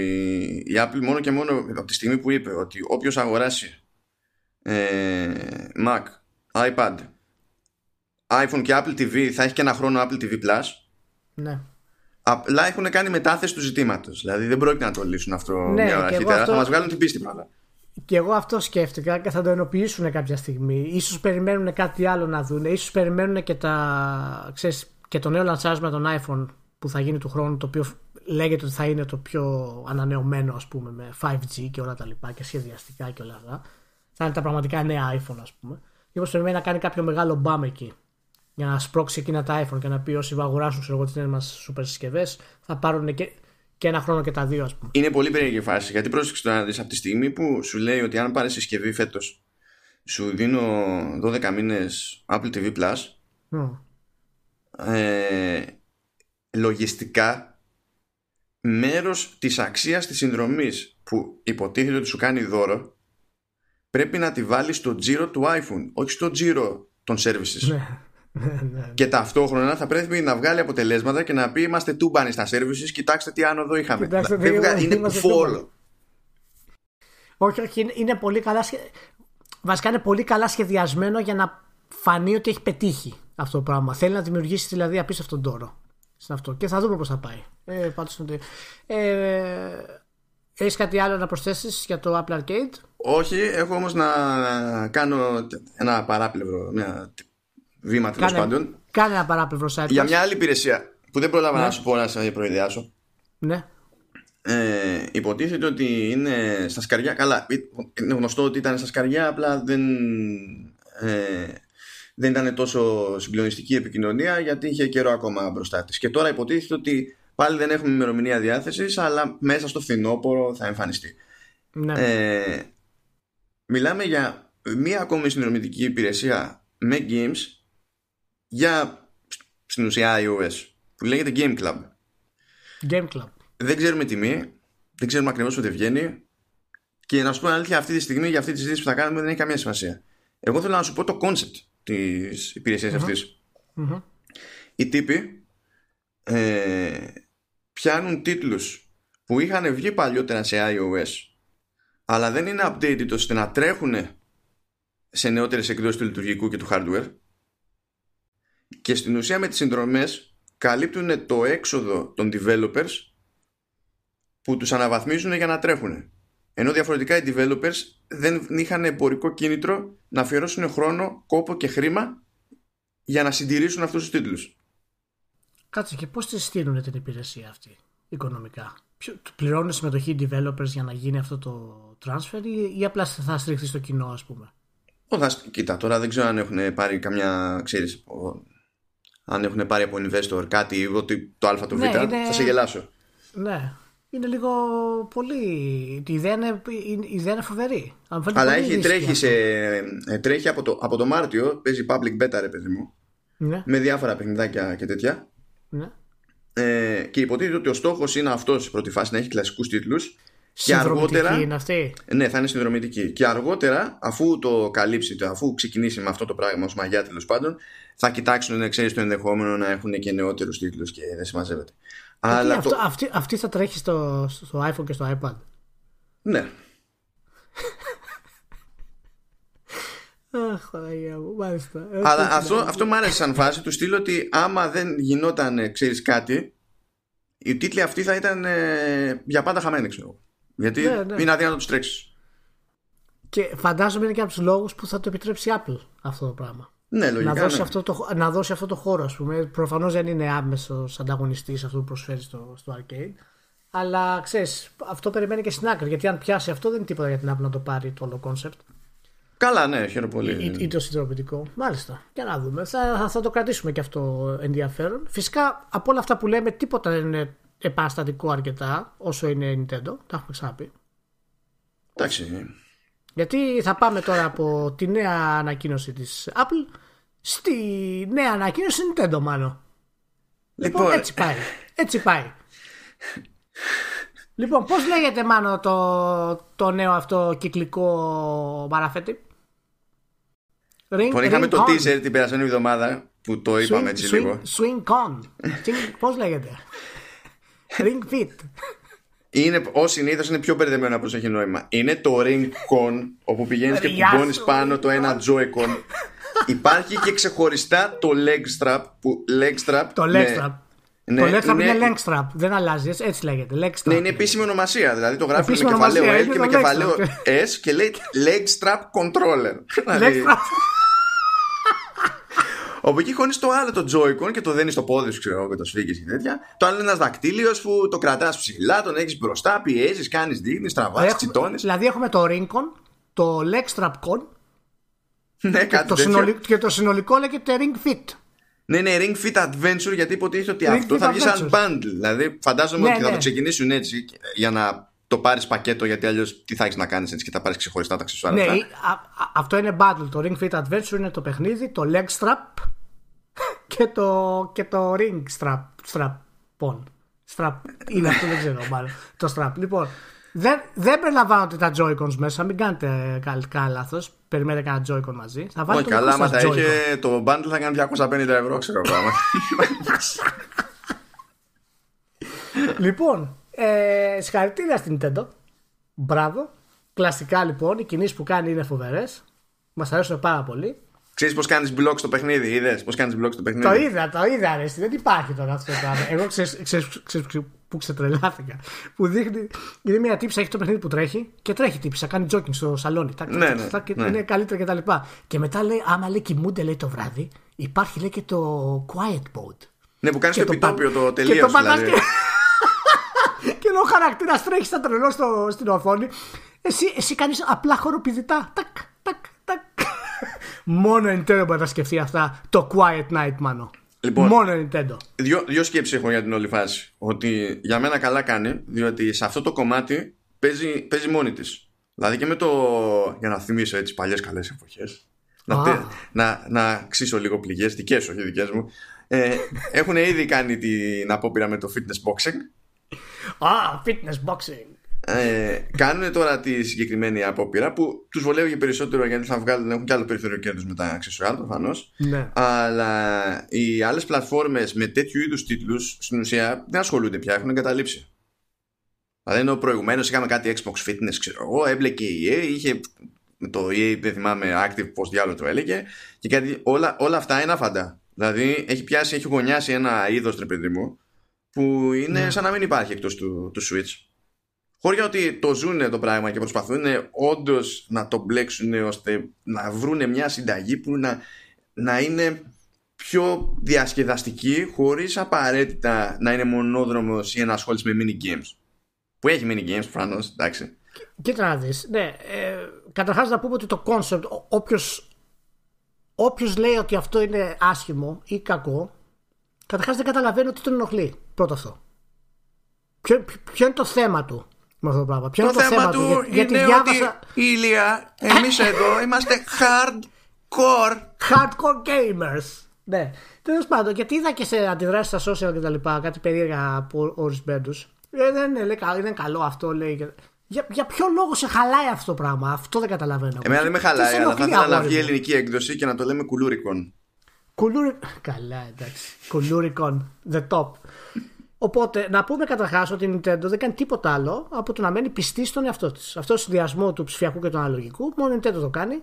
[SPEAKER 1] η, Apple μόνο και μόνο από τη στιγμή που είπε ότι όποιος αγοράσει ε, Mac, iPad, iPhone και Apple TV θα έχει και ένα χρόνο Apple TV Plus.
[SPEAKER 2] Ναι.
[SPEAKER 1] Απλά έχουν κάνει μετάθεση του ζητήματος. Δηλαδή δεν πρόκειται να το λύσουν αυτό ναι, μια ώρα αρχίτερα. Αυτό... Θα μας βγάλουν την πίστη πάντα.
[SPEAKER 2] Και εγώ αυτό σκέφτηκα και θα το ενοποιήσουν κάποια στιγμή. Ίσως περιμένουν κάτι άλλο να δουν. Ίσως περιμένουν και, τα, ξέρεις, και το νέο λανσάρισμα των iPhone που θα γίνει του χρόνου, το οποίο λέγεται ότι θα είναι το πιο ανανεωμένο, ας πούμε, με 5G και όλα τα λοιπά και σχεδιαστικά και όλα αυτά. Θα είναι τα πραγματικά νέα iPhone, ας πούμε. Μήπως περιμένει να κάνει κάποιο μεγάλο μπαμ εκεί για να σπρώξει εκείνα τα iPhone και να πει όσοι αγοράσουν ξέρω, τις νέες μας σούπερ συσκευές θα πάρουν και και ένα χρόνο και τα δύο, ας πούμε.
[SPEAKER 1] Είναι πολύ περίεργη φάση γιατί πρόσεξε το να δεις από τη στιγμή που σου λέει ότι αν πάρεις συσκευή φέτος, σου δίνω 12 μήνες Apple TV Plus. Ε, λογιστικά μέρος της αξίας της συνδρομής που υποτίθεται ότι σου κάνει δώρο πρέπει να τη βάλεις στο τζίρο του iPhone όχι στο τζίρο των services ναι. Ναι, ναι. και ταυτόχρονα θα πρέπει να βγάλει αποτελέσματα και να πει είμαστε τούμπανοι στα services, κοιτάξτε τι άνοδο είχαμε. Κοιτάξτε, είναι φόρο.
[SPEAKER 2] Όχι, όχι, είναι πολύ καλά Βασικά είναι πολύ καλά σχεδιασμένο για να φανεί ότι έχει πετύχει αυτό το πράγμα. Θέλει να δημιουργήσει δηλαδή απίστευτον τόρο. αυτό. Και θα δούμε πώς θα πάει. Ε, πάντως, ε, Έχεις κάτι άλλο να προσθέσεις για το Apple Arcade?
[SPEAKER 1] Όχι, έχω όμως να κάνω ένα παράπλευρο, μια βήμα τέλος πάντων.
[SPEAKER 2] Κάνε ένα παράπλευρο site.
[SPEAKER 1] Για μια άλλη υπηρεσία που δεν πρόλαβα ναι. να σου πω να σε προειδεάσω.
[SPEAKER 2] Ναι.
[SPEAKER 1] Ε, υποτίθεται ότι είναι στα σκαριά. Καλά, είναι γνωστό ότι ήταν στα σκαριά, απλά δεν, ε, δεν ήταν τόσο συγκλονιστική επικοινωνία γιατί είχε καιρό ακόμα μπροστά της. Και τώρα υποτίθεται ότι πάλι δεν έχουμε ημερομηνία διάθεσης, αλλά μέσα στο φθινόπωρο θα εμφανιστεί. Ναι. Ε, μιλάμε για μία ακόμη συνδρομητική υπηρεσία με games για στην ουσία iOS που λέγεται Game Club.
[SPEAKER 2] Game Club.
[SPEAKER 1] Δεν ξέρουμε τιμή, δεν ξέρουμε ακριβώς πότε βγαίνει και να σου πω αλήθεια αυτή τη στιγμή για αυτή τη συζήτηση που θα κάνουμε δεν έχει καμία σημασία. Εγώ θέλω να σου πω το concept της υπηρεσίας mm-hmm. αυτής. Mm-hmm. Οι τύποι ε, πιάνουν τίτλους που είχαν βγει παλιότερα σε iOS αλλά δεν είναι updated ώστε να τρέχουν σε νεότερες εκδόσεις του λειτουργικού και του hardware και στην ουσία με τις συνδρομές καλύπτουν το έξοδο των developers που τους αναβαθμίζουν για να τρέχουν. Ενώ διαφορετικά οι developers δεν είχαν εμπορικό κίνητρο να αφιερώσουν χρόνο, κόπο και χρήμα για να συντηρήσουν αυτούς τους τίτλους.
[SPEAKER 2] Κάτσε και πώς τη στείλουν την υπηρεσία αυτή οικονομικά; Πληρώνουν συμμετοχή developers για να γίνει αυτό το transfer ή, ή απλά θα στριχθεί στο κοινό ας πούμε;
[SPEAKER 1] κοίτα, τώρα δεν ξέρω αν έχουν πάρει καμιά, ξέρεις, αν έχουν πάρει από investor κάτι ή ότι το α το β, ναι, είναι... θα σε γελάσω.
[SPEAKER 2] Ναι. Είναι λίγο πολύ. Η ιδέα είναι, η ιδέα είναι φοβερή.
[SPEAKER 1] Αλλά έχει, τρέχει, σε, ε, τρέχει από, το, από το Μάρτιο, παίζει public beta, ρε παιδί μου. ναι. με διάφορα παιχνιδάκια και τέτοια.
[SPEAKER 2] Ναι.
[SPEAKER 1] Ε, και υποτίθεται ότι ο στόχος είναι αυτός η πρώτη φάση να έχει κλασικούς τίτλους.
[SPEAKER 2] Και αργότερα. Είναι αυτή;
[SPEAKER 1] Ναι, θα είναι συνδρομητική. Και αργότερα, αφού το καλύψει, αφού ξεκινήσει με αυτό το πράγμα ως μαγιά τέλος πάντων, θα κοιτάξουν να ξέρεις το ενδεχόμενο να έχουν και νεότερους τίτλους και δεν συμμαζεύεται.
[SPEAKER 2] Αλλά αυτό, αυτή, αυτή θα τρέχει στο, στο iPhone και στο iPad;
[SPEAKER 1] Ναι.
[SPEAKER 2] Αχ, μου, μάλιστα.
[SPEAKER 1] Αλλά αυτό, αυτό μου άρεσε σαν φάση του στείλω ότι άμα δεν γινόταν, ξέρεις κάτι, οι τίτλοι αυτοί θα ήταν ε, για πάντα χαμένοι, ξέρω. Γιατί ναι, ναι. είναι αδύνατο να τους τρέξεις.
[SPEAKER 2] Και φαντάζομαι είναι και από τους λόγους που θα το επιτρέψει η Apple αυτό το πράγμα.
[SPEAKER 1] Ναι, λογικά,
[SPEAKER 2] να, δώσει
[SPEAKER 1] ναι.
[SPEAKER 2] αυτό το, να δώσει αυτό το χώρο, ας πούμε. Προφανώς δεν είναι άμεσος ανταγωνιστής αυτό που προσφέρει στο, στο arcade. Αλλά ξέρεις, αυτό περιμένει και στην άκρη. Γιατί αν πιάσει αυτό, δεν είναι τίποτα για την Apple να το πάρει το όλο concept.
[SPEAKER 1] Καλά, ναι, χαίρομαι πολύ.
[SPEAKER 2] Ή, ή το συντροπητικό. Μάλιστα. Για να δούμε. Θα, θα το κρατήσουμε και αυτό ενδιαφέρον. Φυσικά από όλα αυτά που λέμε, τίποτα δεν είναι επαναστατικό αρκετά όσο είναι η Nintendo. Τα έχουμε ξαναπεί.
[SPEAKER 1] Εντάξει.
[SPEAKER 2] Γιατί θα πάμε τώρα από τη νέα ανακοίνωση της Apple στη νέα ανακοίνωση Nintendo μάλλον. Λοιπόν, λοιπόν έτσι πάει. Έτσι πάει. λοιπόν, πώς λέγεται μάλλον το, το νέο αυτό κυκλικό παραφέτη.
[SPEAKER 1] Ring, λοιπόν, είχαμε το teaser την περασμένη εβδομάδα που το είπαμε έτσι
[SPEAKER 2] swing,
[SPEAKER 1] λίγο.
[SPEAKER 2] Swing con. πώς λέγεται; Ring fit.
[SPEAKER 1] Είναι, ω συνήθως είναι πιο μπερδεμένο από όσο έχει νόημα. Είναι το Ring Con, όπου πηγαίνεις και κουμπώνεις πάνω το ένα Joy-Con. Υπάρχει και ξεχωριστά το leg strap. Που, leg strap
[SPEAKER 2] το leg strap. Ναι, το leg strap είναι, είναι leg strap. Δεν αλλάζει, έτσι λέγεται. Leg strap.
[SPEAKER 1] Ναι, είναι επίσημη ονομασία. Δηλαδή το γράφει με κεφαλαίο L και με κεφαλαίο S και λέει leg strap controller. Leg δηλαδή- strap. Όπου εκεί χώνεις το άλλο το Joy-Con και το δένεις στο πόδι σου, ξέρω και το σφίγγεις και τέτοια. Το άλλο είναι ένας δακτύλιος που το κρατάς ψηλά, τον έχεις μπροστά, πιέζεις, κάνεις δείχνεις, τραβάς, τσιτώνεις.
[SPEAKER 2] Δηλαδή έχουμε το Ring-Con, το Leg Strap Con.
[SPEAKER 1] Ναι,
[SPEAKER 2] και, το συνολικό, και το συνολικό λέγεται Ring Fit.
[SPEAKER 1] Ναι, ναι, Ring Fit Adventure γιατί υποτίθεται ότι Ring αυτό θα βγεις σαν bundle. Δηλαδή, φαντάζομαι ναι, ότι ναι. θα το ξεκινήσουν έτσι για να το πάρεις πακέτο γιατί αλλιώς τι θα έχεις να κάνεις έτσι και θα πάρεις ξεχωριστά τα αξεσουάρια.
[SPEAKER 2] Ναι, αυτό είναι bundle. Το Ring Fit Adventure είναι το παιχνίδι, το Leg Strap και το, και το ring strap, strap on. Strap, είναι αυτό, δεν ξέρω μάλλον. Το strap. Λοιπόν, δεν, δεν περιλαμβάνονται τα Joy-Cons μέσα, μην κάνετε καλά λάθος. Περιμένετε κανένα Joy-Con μαζί.
[SPEAKER 1] Θα Όχι, καλά, άμα θα είχε το bundle θα κάνει 250 ευρώ, ξέρω πράγμα.
[SPEAKER 2] λοιπόν, ε, συγχαρητήρια στην Nintendo. Μπράβο. Κλασικά λοιπόν, οι κινήσεις που κάνει είναι φοβερές. Μας αρέσουν πάρα πολύ.
[SPEAKER 1] Ξέρεις πώς κάνεις blog στο παιχνίδι, είδες; Πώς κάνεις blog στο παιχνίδι;
[SPEAKER 2] Το είδα, το είδα, αρέσει. Δεν υπάρχει τώρα αυτό το πράγμα. Εγώ ξέρω που ξετρελάθηκα. Που δείχνει. Είναι μια τύψα, έχει το παιχνίδι που τρέχει και τρέχει τύψα, κάνει jogging στο σαλόνι.
[SPEAKER 1] Ναι, ναι, ναι.
[SPEAKER 2] Είναι καλύτερα κτλ. Και, και μετά λέει, άμα λέει κοιμούνται λέει το βράδυ, υπάρχει λέει και το quiet mode.
[SPEAKER 1] Ναι, που κάνεις το επιτόπιο, το τελείως. Δηλαδή.
[SPEAKER 2] Και ενώ ο χαρακτήρας τρέχει στα τρελό στην οθόνη, εσύ, εσύ κάνεις απλά χοροπηδητά. Τακ, τακ, τακ. Μόνο η Nintendo μπορεί να σκεφτεί αυτά το Quiet Night, μάνο. Λοιπόν, Μόνο η Nintendo.
[SPEAKER 1] Δύο, δύο σκέψεις έχω για την όλη φάση. Ότι για μένα καλά κάνει, διότι σε αυτό το κομμάτι παίζει, παίζει μόνη της. Δηλαδή και με το. Για να θυμίσω έτσι παλιές καλές εποχές. Να, να, να ξύσω λίγο πληγές, δικές όχι δικές μου. Ε, έχουν ήδη κάνει την απόπειρα με το fitness boxing.
[SPEAKER 2] Α, fitness boxing
[SPEAKER 1] ε, κάνουν τώρα τη συγκεκριμένη απόπειρα που τους βολεύει περισσότερο γιατί θα βγάλουν, έχουν και άλλο περιθώριο κέρδους με τα αξεσουάλ προφανώς.
[SPEAKER 2] Ναι.
[SPEAKER 1] Αλλά οι άλλες πλατφόρμες με τέτοιου είδους τίτλους στην ουσία δεν ασχολούνται πια, έχουν εγκαταλείψει. Δηλαδή ενώ προηγουμένως είχαμε κάτι Xbox Fitness, ξέρω εγώ, έμπλεκε η EA, είχε το EA, δεν θυμάμαι active πώς διάλογο το έλεγε, και κάτι, όλα, όλα αυτά είναι αφαντά. Δηλαδή έχει πιάσει, έχει γωνιάσει ένα είδος τρεπεδί μου που είναι ναι. σαν να μην υπάρχει εκτός του, του Switch. Χωρί ότι το ζουν το πράγμα και προσπαθούν όντως να το μπλέξουν ώστε να βρουν μια συνταγή που να, να είναι πιο διασκεδαστική χωρίς απαραίτητα να είναι μονόδρομος ή ένα ασχόληση με mini games. Που έχει mini games προφανώς, εντάξει.
[SPEAKER 2] Κοίτα να δεις, ναι. Ε, καταρχάς να πούμε ότι το concept, όποιος, όποιος λέει ότι αυτό είναι άσχημο ή κακό, καταρχάς δεν καταλαβαίνει ότι τον ενοχλεί. Πρώτο αυτό. Ποιο, ποιο είναι το θέμα του με αυτό το πράγμα;
[SPEAKER 1] Ποιο το, το θέμα, του; για, γιατί είναι διάβασα... ότι Ηλία, εμείς εδώ είμαστε hardcore.
[SPEAKER 2] Hardcore gamers. Ναι. Τέλος πάντων, γιατί είδα και σε αντιδράσεις στα social και τα λοιπά κάτι περίεργα από ορισμένους. Ε, δεν είναι, είναι καλό αυτό, λέει. Για, για ποιο λόγο σε χαλάει αυτό το πράγμα, αυτό δεν καταλαβαίνω.
[SPEAKER 1] Εμένα δεν με χαλάει, αλλά θα ήθελα να βγει η ελληνική έκδοση και να το λέμε κουλούρικον.
[SPEAKER 2] Κουλούρικον. Καλά, εντάξει. Κουλούρικον. The top. Οπότε, να πούμε καταρχάς ότι η Nintendo δεν κάνει τίποτα άλλο από το να μένει πιστή στον εαυτό της. Αυτό ο συνδυασμό του ψηφιακού και του αναλογικού, μόνο η Nintendo το κάνει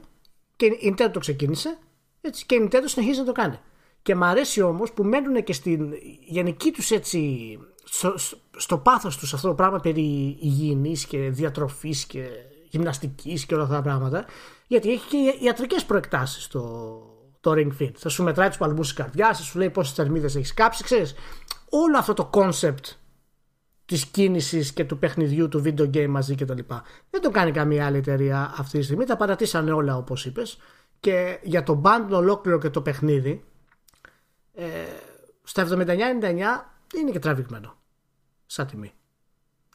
[SPEAKER 2] και η Nintendo το ξεκίνησε έτσι, και η Nintendo συνεχίζει να το κάνει. Και μ' αρέσει όμως που μένουν και στην γενική τους έτσι. στο, στο πάθος τους αυτό το πράγμα περί υγιεινής και διατροφής και γυμναστικής και όλα αυτά τα πράγματα. Γιατί έχει και ιατρικές προεκτάσεις το, το Ring Fit. Θα σου μετράει τους παλμούς της καρδιάς, θα σου λέει πόσες θερμίδες έχεις κάψει, ξέρεις. Όλο αυτό το concept της κίνησης και του παιχνιδιού του video game μαζί κτλ. Δεν το κάνει καμία άλλη εταιρεία αυτή τη στιγμή. Τα παρατήσανε όλα όπως είπες. Και για το band ολόκληρο και το παιχνίδι, ε, στα 79-99 είναι και τραβηγμένο. Σαν τιμή.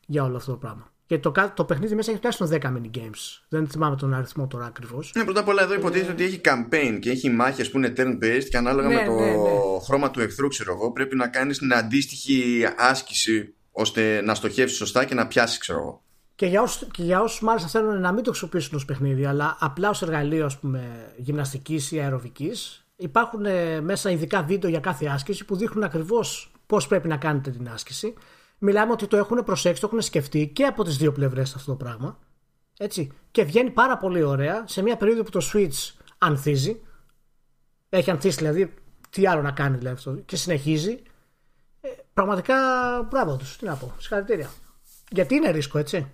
[SPEAKER 2] Για όλο αυτό το πράγμα. Και το, το παιχνίδι μέσα έχει τουλάχιστον 10 mini games. Δεν θυμάμαι τον αριθμό τώρα ακριβώς.
[SPEAKER 1] Ναι, πρώτα απ' όλα εδώ υποτίθεται ότι έχει campaign και έχει μάχες που είναι turn-based και ανάλογα
[SPEAKER 2] Ναι,
[SPEAKER 1] με το
[SPEAKER 2] ναι, ναι.
[SPEAKER 1] χρώμα του εχθρού, ξέρω εγώ, πρέπει να κάνεις την αντίστοιχη άσκηση ώστε να στοχεύσεις σωστά και να πιάσεις, ξέρω εγώ.
[SPEAKER 2] Και για όσου και για όσους μάλιστα θέλουν να μην το χρησιμοποιήσουν ως παιχνίδι, αλλά απλά ως εργαλείο ας πούμε, γυμναστικής ή αεροβικής, υπάρχουν ε, μέσα ειδικά βίντεο για κάθε άσκηση που δείχνουν ακριβώς πώς πρέπει να κάνετε την άσκηση. Μιλάμε ότι το έχουν προσέξει, το έχουν σκεφτεί και από τις δύο πλευρές αυτό το πράγμα. Έτσι. Και βγαίνει πάρα πολύ ωραία σε μια περίοδο που το Switch ανθίζει. Έχει ανθίσει δηλαδή, τι άλλο να κάνει δηλαδή αυτό. Και συνεχίζει. Ε, πραγματικά μπράβο τους. Τι να πω. Συγχαρητήρια. Γιατί είναι ρίσκο, έτσι.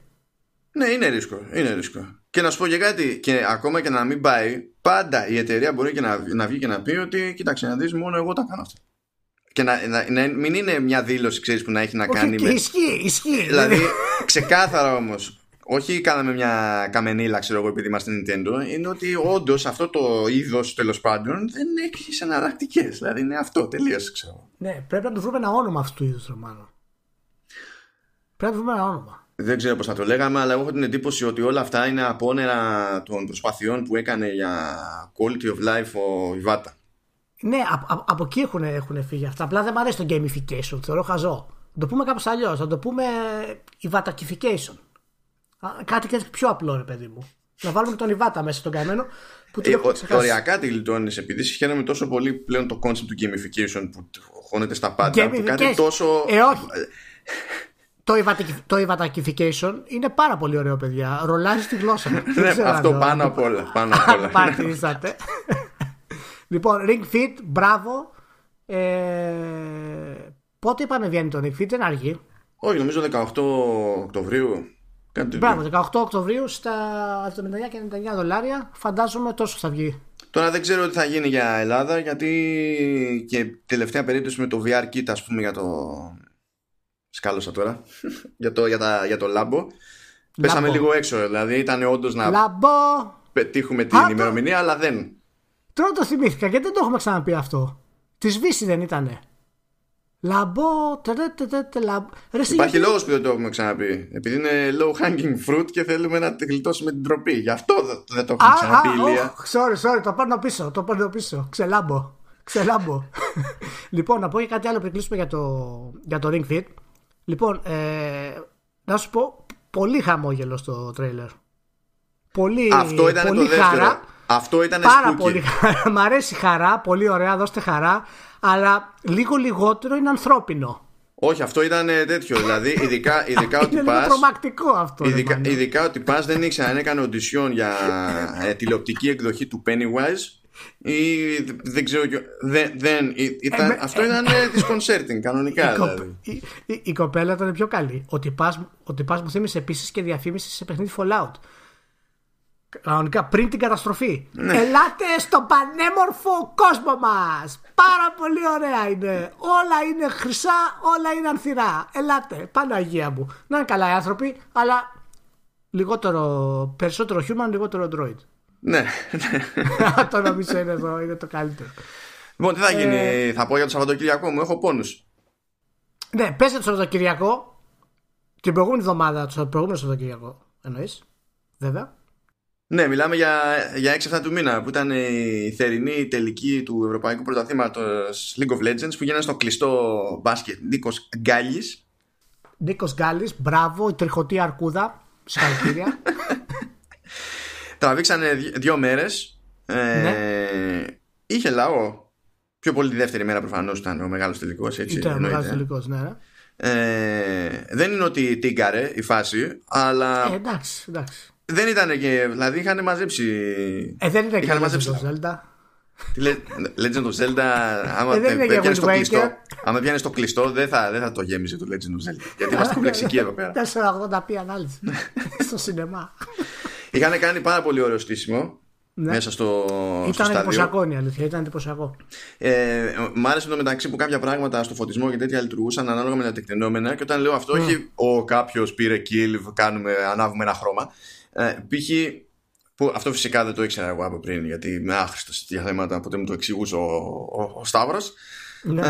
[SPEAKER 1] Ναι, είναι ρίσκο. Είναι ρίσκο. Και να σου πω και κάτι, και ακόμα και να μην πάει, πάντα η εταιρεία μπορεί και να, να βγει και να πει ότι κοίταξε να δεις, μόνο εγώ τα κάνω αυτά. Και να, να, να μην είναι μια δήλωση, ξέρεις, που να έχει να
[SPEAKER 2] Όχι,
[SPEAKER 1] κάνει
[SPEAKER 2] και
[SPEAKER 1] με.
[SPEAKER 2] ισχύει, ισχύει.
[SPEAKER 1] Δηλαδή, ξεκάθαρα όμως, όχι κάναμε μια καμενίλα, ξέρω εγώ, επειδή είμαστε Nintendo, είναι ότι όντως αυτό το είδος τέλος πάντων δεν έχει εναλλακτικές. Δηλαδή είναι αυτό, τελείωσε, ξέρω.
[SPEAKER 2] Ναι, πρέπει να του βρούμε ένα όνομα αυτού του είδους, Ρωμάνο. Πρέπει να βρούμε ένα όνομα.
[SPEAKER 1] Δεν ξέρω πώς θα το λέγαμε, αλλά εγώ έχω την εντύπωση ότι όλα αυτά είναι απόνερα των προσπαθειών που έκανε για quality of life ο Ιβάτα.
[SPEAKER 2] Ναι, α, α, από εκεί έχουν, έχουν φύγει αυτά. Απλά δεν μου αρέσει το gamification. Θεωρώ χαζό. Να το πούμε κάπως αλλιώς. Να το πούμε Ιβατακιfication. Κάτι και πιο απλό, ρε παιδί μου. Να βάλουμε τον Ιβάτα μέσα στον καημένο που την
[SPEAKER 1] Ε,
[SPEAKER 2] έχουμε
[SPEAKER 1] ο-
[SPEAKER 2] ξεχάσει.
[SPEAKER 1] οριακά τη γλιτώνεις επειδή συγχαίρομαι τόσο πολύ πλέον το concept του gamification που χώνεται στα πάντα. Που κάτι
[SPEAKER 2] Gamification.
[SPEAKER 1] τόσο.
[SPEAKER 2] Ε, όχι. Το, Ιβατακι- το Ιβατακιfication είναι πάρα πολύ ωραίο, παιδιά. Ρολάζει τη γλώσσα. Δεν
[SPEAKER 1] Ναι,
[SPEAKER 2] ξέρω αν
[SPEAKER 1] αυτό
[SPEAKER 2] το-
[SPEAKER 1] πάνω απ' όλα. Πάνω απ' όλα.
[SPEAKER 2] Παρατηρήσατε. Λοιπόν, Ring Fit, μπράβο. Ε, πότε είπαμε βγαίνει το Ring Fit, δεν αργεί.
[SPEAKER 1] Όχι, νομίζω 18 Οκτωβρίου. Κάτι τέτοιο.
[SPEAKER 2] Μπράβο, 18 Οκτωβρίου στα 79 και 99 δολάρια. Φαντάζομαι τόσο θα βγει.
[SPEAKER 1] Τώρα δεν ξέρω τι θα γίνει για Ελλάδα γιατί και τελευταία περίπτωση με το VR kit ας πούμε για το σκάλωσα τώρα για το, για, τα, για το λάμπο πέσαμε λίγο έξω δηλαδή ήταν όντως να
[SPEAKER 2] Λαμπό!
[SPEAKER 1] πετύχουμε την
[SPEAKER 2] Α, το-
[SPEAKER 1] ημερομηνία αλλά δεν
[SPEAKER 2] Τώρα το θυμήθηκα γιατί δεν το έχουμε ξαναπεί αυτό. Της Βύσης δεν ήτανε. Λαμπό, τε, τε, τε, τε, λαμπό. Ρε, εσύ,
[SPEAKER 1] υπάρχει
[SPEAKER 2] γιατί-
[SPEAKER 1] λόγος που δεν το έχουμε ξαναπεί επειδή είναι low hanging fruit και θέλουμε να τη γλιτώσουμε την τροπή γι' αυτό δεν- δεν το
[SPEAKER 2] Α,
[SPEAKER 1] έχουμε ξαναπεί
[SPEAKER 2] α,
[SPEAKER 1] Ηλία
[SPEAKER 2] oh, sorry, sorry, το παίρνω πίσω, το παίρνω πίσω. Ξελάμπω. Ξελάμπω. λοιπόν, να πω και κάτι άλλο πριν κλείσουμε για το, για το Ring Fit. Λοιπόν, ε, να σου πω, πολύ χαμόγελο στο τρέιλερ. Πολύ,
[SPEAKER 1] αυτό ήταν
[SPEAKER 2] πολύ
[SPEAKER 1] το δεύτερο
[SPEAKER 2] χαρά.
[SPEAKER 1] Αυτό ήταν
[SPEAKER 2] Πάρα
[SPEAKER 1] spooky.
[SPEAKER 2] πολύ χαρά. Μ' αρέσει η χαρά, πολύ ωραία, δώστε χαρά. Αλλά λίγο λιγότερο είναι ανθρώπινο.
[SPEAKER 1] όχι αυτό ήταν ε, τέτοιο δηλαδή ειδικά, ειδικά ότι
[SPEAKER 2] είναι λίγο
[SPEAKER 1] πας
[SPEAKER 2] τρομακτικό αυτό. ρε
[SPEAKER 1] Ειδικά,
[SPEAKER 2] Μάνο.
[SPEAKER 1] ειδικά ότι πας δεν ήξερα αν έκανε οντισιόν για ε, τηλεοπτική εκδοχή του Pennywise ή δε- δεν ξέρω και- δεν, δεν, ή- ήταν,
[SPEAKER 2] με-
[SPEAKER 1] αυτό ήταν ε, disconcerting κανονικά
[SPEAKER 2] Η, κοπ-
[SPEAKER 1] δηλαδή.
[SPEAKER 2] η, η- η κοπέλα ήταν πιο καλή. Ότι πας, ότι πας μου θύμισε επίσης και διαφήμιση σε παιχνίδι Fallout. Κανονικά πριν την καταστροφή.
[SPEAKER 1] Ναι.
[SPEAKER 2] Ελάτε στο πανέμορφο κόσμο μας Πάρα πολύ ωραία είναι. Όλα είναι χρυσά, όλα είναι ανθυρά. Ελάτε, Παναγία μου. Να είναι καλά οι άνθρωποι, αλλά λιγότερο, περισσότερο human, λιγότερο android.
[SPEAKER 1] ναι, ναι.
[SPEAKER 2] το νομίζω είναι, εδώ, είναι το καλύτερο.
[SPEAKER 1] Λοιπόν, τι θα γίνει,
[SPEAKER 2] Ε,
[SPEAKER 1] θα πω για το Σαββατοκύριακό μου, έχω πόνους.
[SPEAKER 2] Ναι, πέστε το Σαββατοκυριακό. Την προηγούμενη εβδομάδα, το προηγούμενο Σαββατοκυριακό. Εννοείς. Βέβαια.
[SPEAKER 1] Ναι, μιλάμε για, για 6-7 του μήνα που ήταν η θερινή τελική του Ευρωπαϊκού Πρωταθλήματος League of Legends που γίνανε στο κλειστό μπάσκετ Νίκος Γκάλης.
[SPEAKER 2] Νίκος Γκάλης, μπράβο, η τριχωτή αρκούδα. Συγχαρητήρια.
[SPEAKER 1] Τραβήξανε δύο μέρες. Ε, ναι. Είχε λαό. Πιο πολύ τη δεύτερη μέρα προφανώς ήταν ο μεγάλος τελικός.
[SPEAKER 2] Ήταν ο μεγάλος τελικός, ναι.
[SPEAKER 1] Ε, δεν είναι ότι τίγκαρε η φάση, αλλά.
[SPEAKER 2] Ε, εντάξει, εντάξει.
[SPEAKER 1] Δεν ήταν και. Δηλαδή είχαν μαζέψει.
[SPEAKER 2] Ε, δεν ήταν και μαζέψει. Το Zelda.
[SPEAKER 1] Legend of Zelda, άμα ε, πιάνει το κλειστό, άμα πιάνεις το κλειστό, δεν θα, δεν θα το γέμιζε το Legend of Zelda. Γιατί είμαστε κομπλεξικοί εδώ πέρα.
[SPEAKER 2] 480p ανάλυση στο σινεμά.
[SPEAKER 1] Είχαν κάνει πάρα πολύ ωραίο στήσιμο ναι. μέσα στο,
[SPEAKER 2] ήταν
[SPEAKER 1] στο
[SPEAKER 2] εντυπωσιακό η αλήθεια, ήταν εντυπωσιακό.
[SPEAKER 1] Ε, μ' άρεσε το μεταξύ που κάποια πράγματα στο φωτισμό και τέτοια λειτουργούσαν ανάλογα με τα τεκτενόμενα και όταν λέω αυτό, mm. όχι ο κάποιος πήρε kill, κάνουμε, ανάβουμε ένα χρώμα. Ε, π.χ. Που αυτό φυσικά δεν το ήξερα εγώ από πριν, γιατί είμαι άχρηστος για θέματα, ποτέ μου το εξηγούσε ο, ο, ο Σταύρος. Ναι.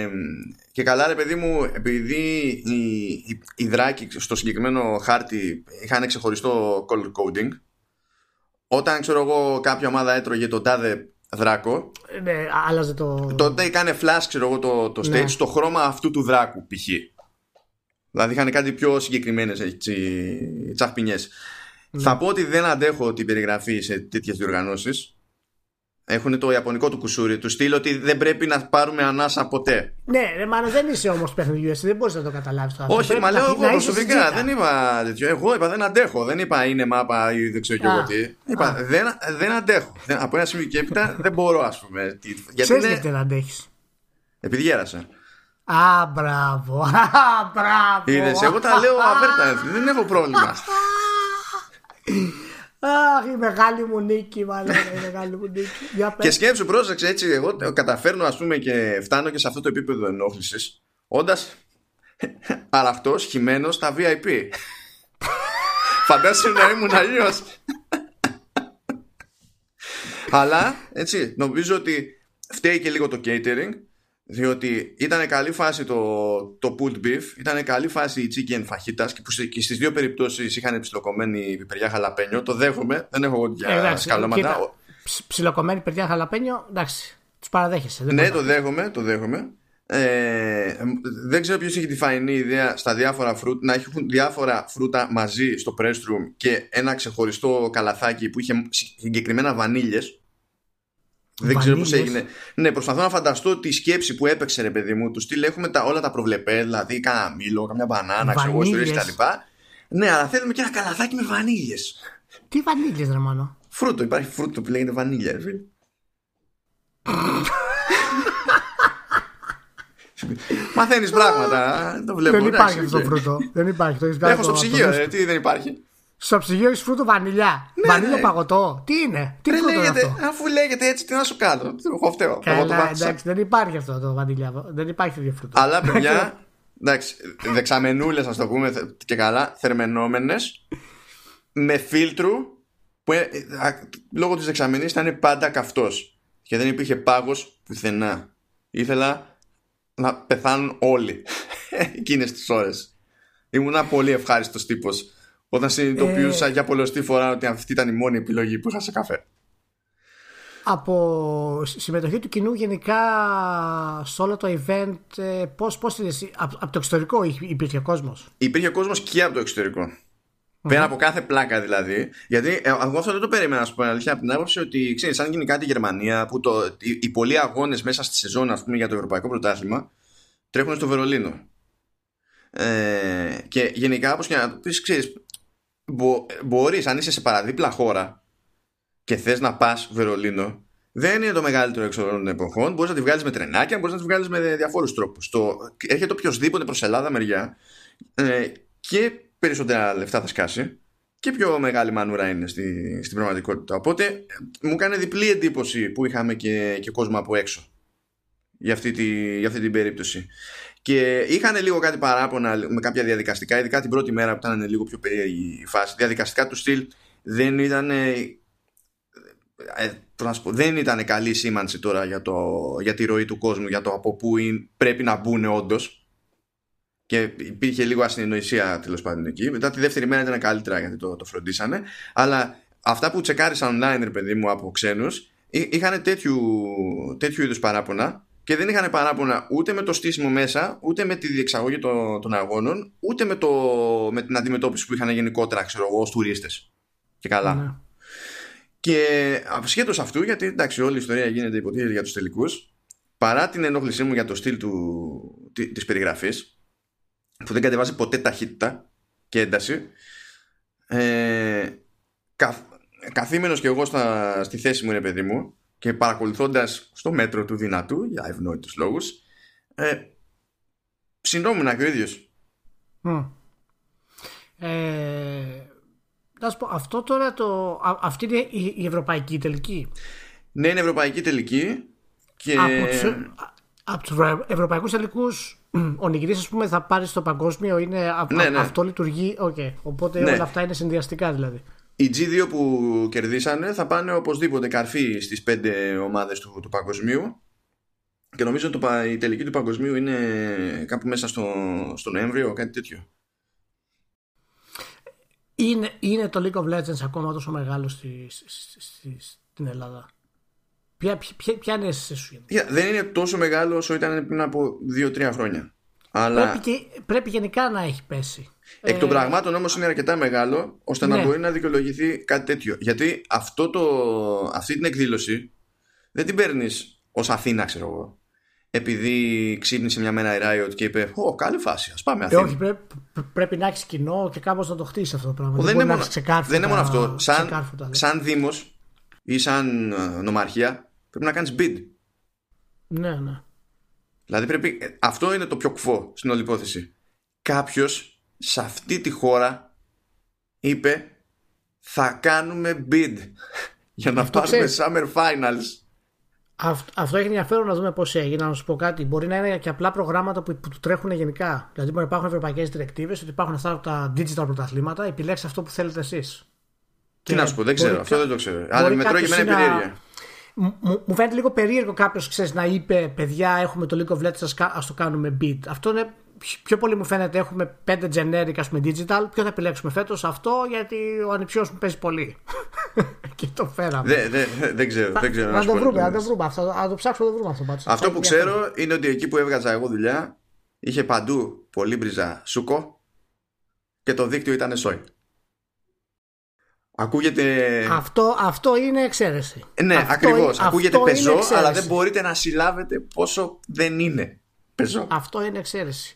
[SPEAKER 1] Ε, και καλά ρε παιδί μου επειδή οι, οι, οι δράκοι στο συγκεκριμένο χάρτη είχαν ξεχωριστό color coding όταν ξέρω εγώ κάποια ομάδα έτρωγε τον τάδε δράκο
[SPEAKER 2] ναι, άλλαζε το...
[SPEAKER 1] τότε έκανε flash ξέρω εγώ το, το stage ναι. στο χρώμα αυτού του δράκου π.χ. Δηλαδή είχαν κάτι πιο συγκεκριμένες τσαχπινιές ναι. Θα πω ότι δεν αντέχω την περιγραφή σε τέτοιες διοργανώσεις. Έχουν το ιαπωνικό του κουσούρι του στυλ ότι δεν πρέπει να πάρουμε ανάσα ποτέ.
[SPEAKER 2] Ναι, ρε, μάλλον δεν είσαι όμως παιχνιδιού, δεν μπορείς να το καταλάβεις το
[SPEAKER 1] Όχι, μα λέω εγώ προσωπικά. Δεν είπα τέτοιο. Εγώ είπα δεν αντέχω. Δεν είπα είναι μάπα ή δεν ξέρω και εγώ τι. Είπα δεν, δεν αντέχω. Από ένα σημείο και έπειτα δεν μπορώ, ας πούμε.
[SPEAKER 2] Γιατί είναι... γιατί δεν αντέχεις.
[SPEAKER 1] Επειδή γέρασα.
[SPEAKER 2] Α, μπράβο. Α, μπράβο.
[SPEAKER 1] Είδες, εγώ τα λέω αβέρτα. Δεν έχω πρόβλημα.
[SPEAKER 2] Αχ, η μεγάλη μου νίκη, μάλλον. Η μεγάλη μου νίκη.
[SPEAKER 1] και σκέψου, πρόσεξε έτσι. Εγώ καταφέρνω, ας πούμε, και φτάνω και σε αυτό το επίπεδο ενόχλησης, όντας αραχτό, χυμένος στα VIP. Φαντάζομαι να ήμουν αλλιώς. Αλλά, έτσι, νομίζω ότι φταίει και λίγο το catering διότι ήταν καλή φάση το, το pulled beef, ήταν καλή φάση η chicken φαχίτας και που και στις δύο περιπτώσεις είχαν ψιλοκομμένη πιπεριά χαλαπένιο. Το δέχομαι, δεν έχω εγώ για σκαλώματα.
[SPEAKER 2] Ψιλοκομμένη πιπεριά χαλαπένιο, εντάξει, τους παραδέχεσαι.
[SPEAKER 1] Δεν ναι, το δέχομαι, το δέχομαι. Ε, δεν ξέρω ποιος έχει τη φαϊνή ιδέα στα διάφορα φρούτα να έχουν διάφορα φρούτα μαζί στο press room και ένα ξεχωριστό καλαθάκι που είχε συγκεκριμένα βανίλιες δεν ξέρω πώς έγινε. Ναι, προσπαθώ να φανταστώ τη σκέψη που έπαιξε ρε παιδί μου. Του στυλ έχουμε τα, όλα τα προβλεπέ, δηλαδή κάνα μήλο, καμιά μπανάνα, ξέρω εγώ, ιστορίες κτλ. Ναι, αλλά θέλουμε και ένα καλαθάκι με βανίλιε.
[SPEAKER 2] Τι βανίλιε, ρε μάνο;
[SPEAKER 1] Φρούτο, υπάρχει φρούτο που λέγεται βανίλια, ρε φίλε. Μαθαίνεις πράγματα. Το βλέπω.
[SPEAKER 2] Δεν υπάρχει αυτό το φρούτο. Δεν υπάρχει. Το
[SPEAKER 1] Έχω στο ψυγείο, τι δεν υπάρχει.
[SPEAKER 2] Στο ψυγείο έχει φρούτο βανιλιά. Ναι, βανίλια ναι. παγωτό. Τι είναι, τι δεν
[SPEAKER 1] λέγεται,
[SPEAKER 2] αυτό;
[SPEAKER 1] Αφού λέγεται έτσι, τι να σου κάνω. Εγώ φταίω.
[SPEAKER 2] Καλά, εντάξει, δεν υπάρχει αυτό το βανιλιά. Δεν υπάρχει τέτοιο φρούτο.
[SPEAKER 1] Αλλά παιδιά, εντάξει, δεξαμενούλες, ας το πούμε και καλά, θερμενόμενες με φίλτρου που ε, λόγω της δεξαμενής ήταν πάντα καυτός και δεν υπήρχε πάγος πουθενά. Ήθελα να πεθάνουν όλοι εκείνες τις ώρες. Ήμουν πολύ ευχάριστος τύπος όταν συνειδητοποιούσα ε... για πολλωστή φορά ότι αυτή ήταν η μόνη επιλογή που είχα σε καφέ.
[SPEAKER 2] Από συμμετοχή του κοινού γενικά σε όλο το event, ε, πώς, πώς είναι, από, από το εξωτερικό υπήρχε κόσμος;
[SPEAKER 1] Υπήρχε κόσμος και από το εξωτερικό. Mm-hmm. Πέρα από κάθε πλάκα δηλαδή. Γιατί ε, εγώ αυτό δεν το περίμενα, να πω αλήθεια, από την άποψη ότι ξέρεις, αν γίνει κάτι η Γερμανία, που το, οι, οι πολλοί αγώνες μέσα στη σεζόν, ας πούμε, για το Ευρωπαϊκό Πρωτάθλημα, τρέχουν στο Βερολίνο. Ε, και γενικά, όπως και να το πεις, ξέρεις, μπο, μπορείς αν είσαι σε παραδίπλα χώρα και θες να πας Βερολίνο δεν είναι το μεγαλύτερο έξω των εποχών. Μπορείς να τη βγάλεις με τρενάκια, μπορείς να τη βγάλεις με διάφορου τρόπους. Το... Έρχεται οποιοδήποτε προς Ελλάδα μεριά ε, και περισσότερα λεφτά θα σκάσει και πιο μεγάλη μανούρα είναι στη, στην πραγματικότητα. Οπότε μου κάνει διπλή εντύπωση που είχαμε και, και κόσμο από έξω για αυτή, τη, για αυτή την περίπτωση. Και είχαν λίγο κάτι παράπονα με κάποια διαδικαστικά, ειδικά την πρώτη μέρα που ήταν λίγο πιο περίεργη η φάση. Διαδικαστικά του στυλ δεν ήταν. Ε, ε δεν ήταν καλή σήμανση τώρα για, το, για τη ροή του κόσμου, για το από πού πρέπει να μπουν όντως. Και υπήρχε λίγο ασυνεννοησία τέλος πάντων εκεί. Μετά τη δεύτερη μέρα ήταν καλύτερα γιατί το, το φροντίσανε. Αλλά αυτά που τσεκάρισαν online, ρε παιδί μου, από ξένους, είχαν τέτοιου, τέτοιου είδους παράπονα και δεν είχαν παράπονα ούτε με το στήσιμο μέσα, ούτε με τη διεξαγωγή των, των αγώνων, ούτε με, το, με την αντιμετώπιση που είχαν γενικότερα, ξέρω εγώ, ως τουρίστες. Και καλά. Ναι. Και ασχέτω αυτού, γιατί εντάξει, όλη η ιστορία γίνεται υποτίθεται για τους τελικούς, παρά την ενόχλησή μου για το στυλ του, της περιγραφής που δεν κατεβάζει ποτέ ταχύτητα και ένταση ε, καθ, καθήμενος και εγώ στα, στη θέση μου ρε παιδί μου και παρακολουθώντας στο μέτρο του δυνατού για ευνόητους λόγους ε, ψινόμουν και ο ίδιος
[SPEAKER 2] ε, να σου πω, αυτό τώρα το, αυτή είναι η, η ευρωπαϊκή τελική;
[SPEAKER 1] Ναι είναι ευρωπαϊκή τελική και...
[SPEAKER 2] Από τους ευρωπαϊκούς τελικούς, ο νικητής, ας πούμε, θα πάρει στο παγκόσμιο. Είναι, ναι, ναι. Αυτό λειτουργεί. Okay. Οπότε ναι. όλα αυτά είναι συνδυαστικά δηλαδή.
[SPEAKER 1] Οι G2 που κερδίσανε θα πάνε οπωσδήποτε καρφί στις πέντε ομάδες του, του παγκοσμίου. Και νομίζω ότι η τελική του παγκοσμίου είναι κάπου μέσα στο, στο Νοέμβριο, κάτι τέτοιο.
[SPEAKER 2] Είναι, είναι το League of Legends ακόμα τόσο μεγάλο στη, στη, στη, στην Ελλάδα; Ποια, ποια, ποια είναι η σου
[SPEAKER 1] yeah, Δεν είναι τόσο μεγάλο όσο ήταν πριν από 2-3 χρόνια. Αλλά...
[SPEAKER 2] Πρέπει, και, πρέπει γενικά να έχει πέσει.
[SPEAKER 1] Εκ των ε... πραγμάτων όμως είναι αρκετά μεγάλο ώστε ναι. να μπορεί να δικαιολογηθεί κάτι τέτοιο. Γιατί αυτό το, αυτή την εκδήλωση δεν την παίρνεις ως Αθήνα, ξέρω εγώ. Επειδή ξύπνησε μια μέρα η Riot και είπε: Ω, καλή φάση, ας πάμε ε, Αθήνα.
[SPEAKER 2] όχι, πρέπει, πρέπει να έχεις κοινό και κάπως να το χτίσει αυτό το πράγμα.
[SPEAKER 1] δεν, δεν, είναι μόνο, δεν είναι μόνο αυτό. Σαν, σαν Δήμος ή σαν ε, νομαρχία πρέπει να κάνεις bid.
[SPEAKER 2] Ναι, ναι.
[SPEAKER 1] Δηλαδή πρέπει, ε, αυτό είναι το πιο κουφό στην όλη υπόθεση. Κάποιος σε αυτή τη χώρα είπε θα κάνουμε bid για να φτάσουμε Summer Finals.
[SPEAKER 2] Αυτό, έχει ενδιαφέρον να δούμε πώς έγινε. Να σου πω κάτι. Μπορεί να είναι και απλά προγράμματα που, που τρέχουν γενικά. Δηλαδή, μπορεί να υπάρχουν ευρωπαϊκές διρεκτίβε, ότι υπάρχουν αυτά τα digital πρωταθλήματα. Επιλέξτε αυτό που θέλετε εσείς.
[SPEAKER 1] Τι να σου πω, δεν ξέρω. Αυτό δεν το ξέρω. Αλλά με τρώει και εμένα περιέργεια
[SPEAKER 2] μου, φαίνεται λίγο περίεργο κάποιος να είπε παιδιά έχουμε το League of Legends ας το κάνουμε beat αυτό είναι πιο πολύ μου φαίνεται έχουμε πέντε generic ας πούμε digital. Ποιο θα επιλέξουμε φέτος αυτό γιατί ο ανιψιός μου παίζει πολύ. Και το φέραμε.
[SPEAKER 1] Δεν δε, δε ξέρω, δεν ξέρω
[SPEAKER 2] να, το βρούμε, να το βρούμε. Αυτό, να το ψάξουμε να το βρούμε αυτό πάντως.
[SPEAKER 1] αυτό που ξέρω είναι ότι εκεί που έβγαζα εγώ δουλειά είχε παντού πολύ μπριζα σούκο και το δίκτυο ήταν σόι Ακούγεται.
[SPEAKER 2] Αυτό, αυτό είναι εξαίρεση.
[SPEAKER 1] Ναι, ακριβώς. Ακούγεται πεζό, αλλά δεν μπορείτε να συλλάβετε πόσο δεν είναι πεζό.
[SPEAKER 2] Αυτό είναι εξαίρεση.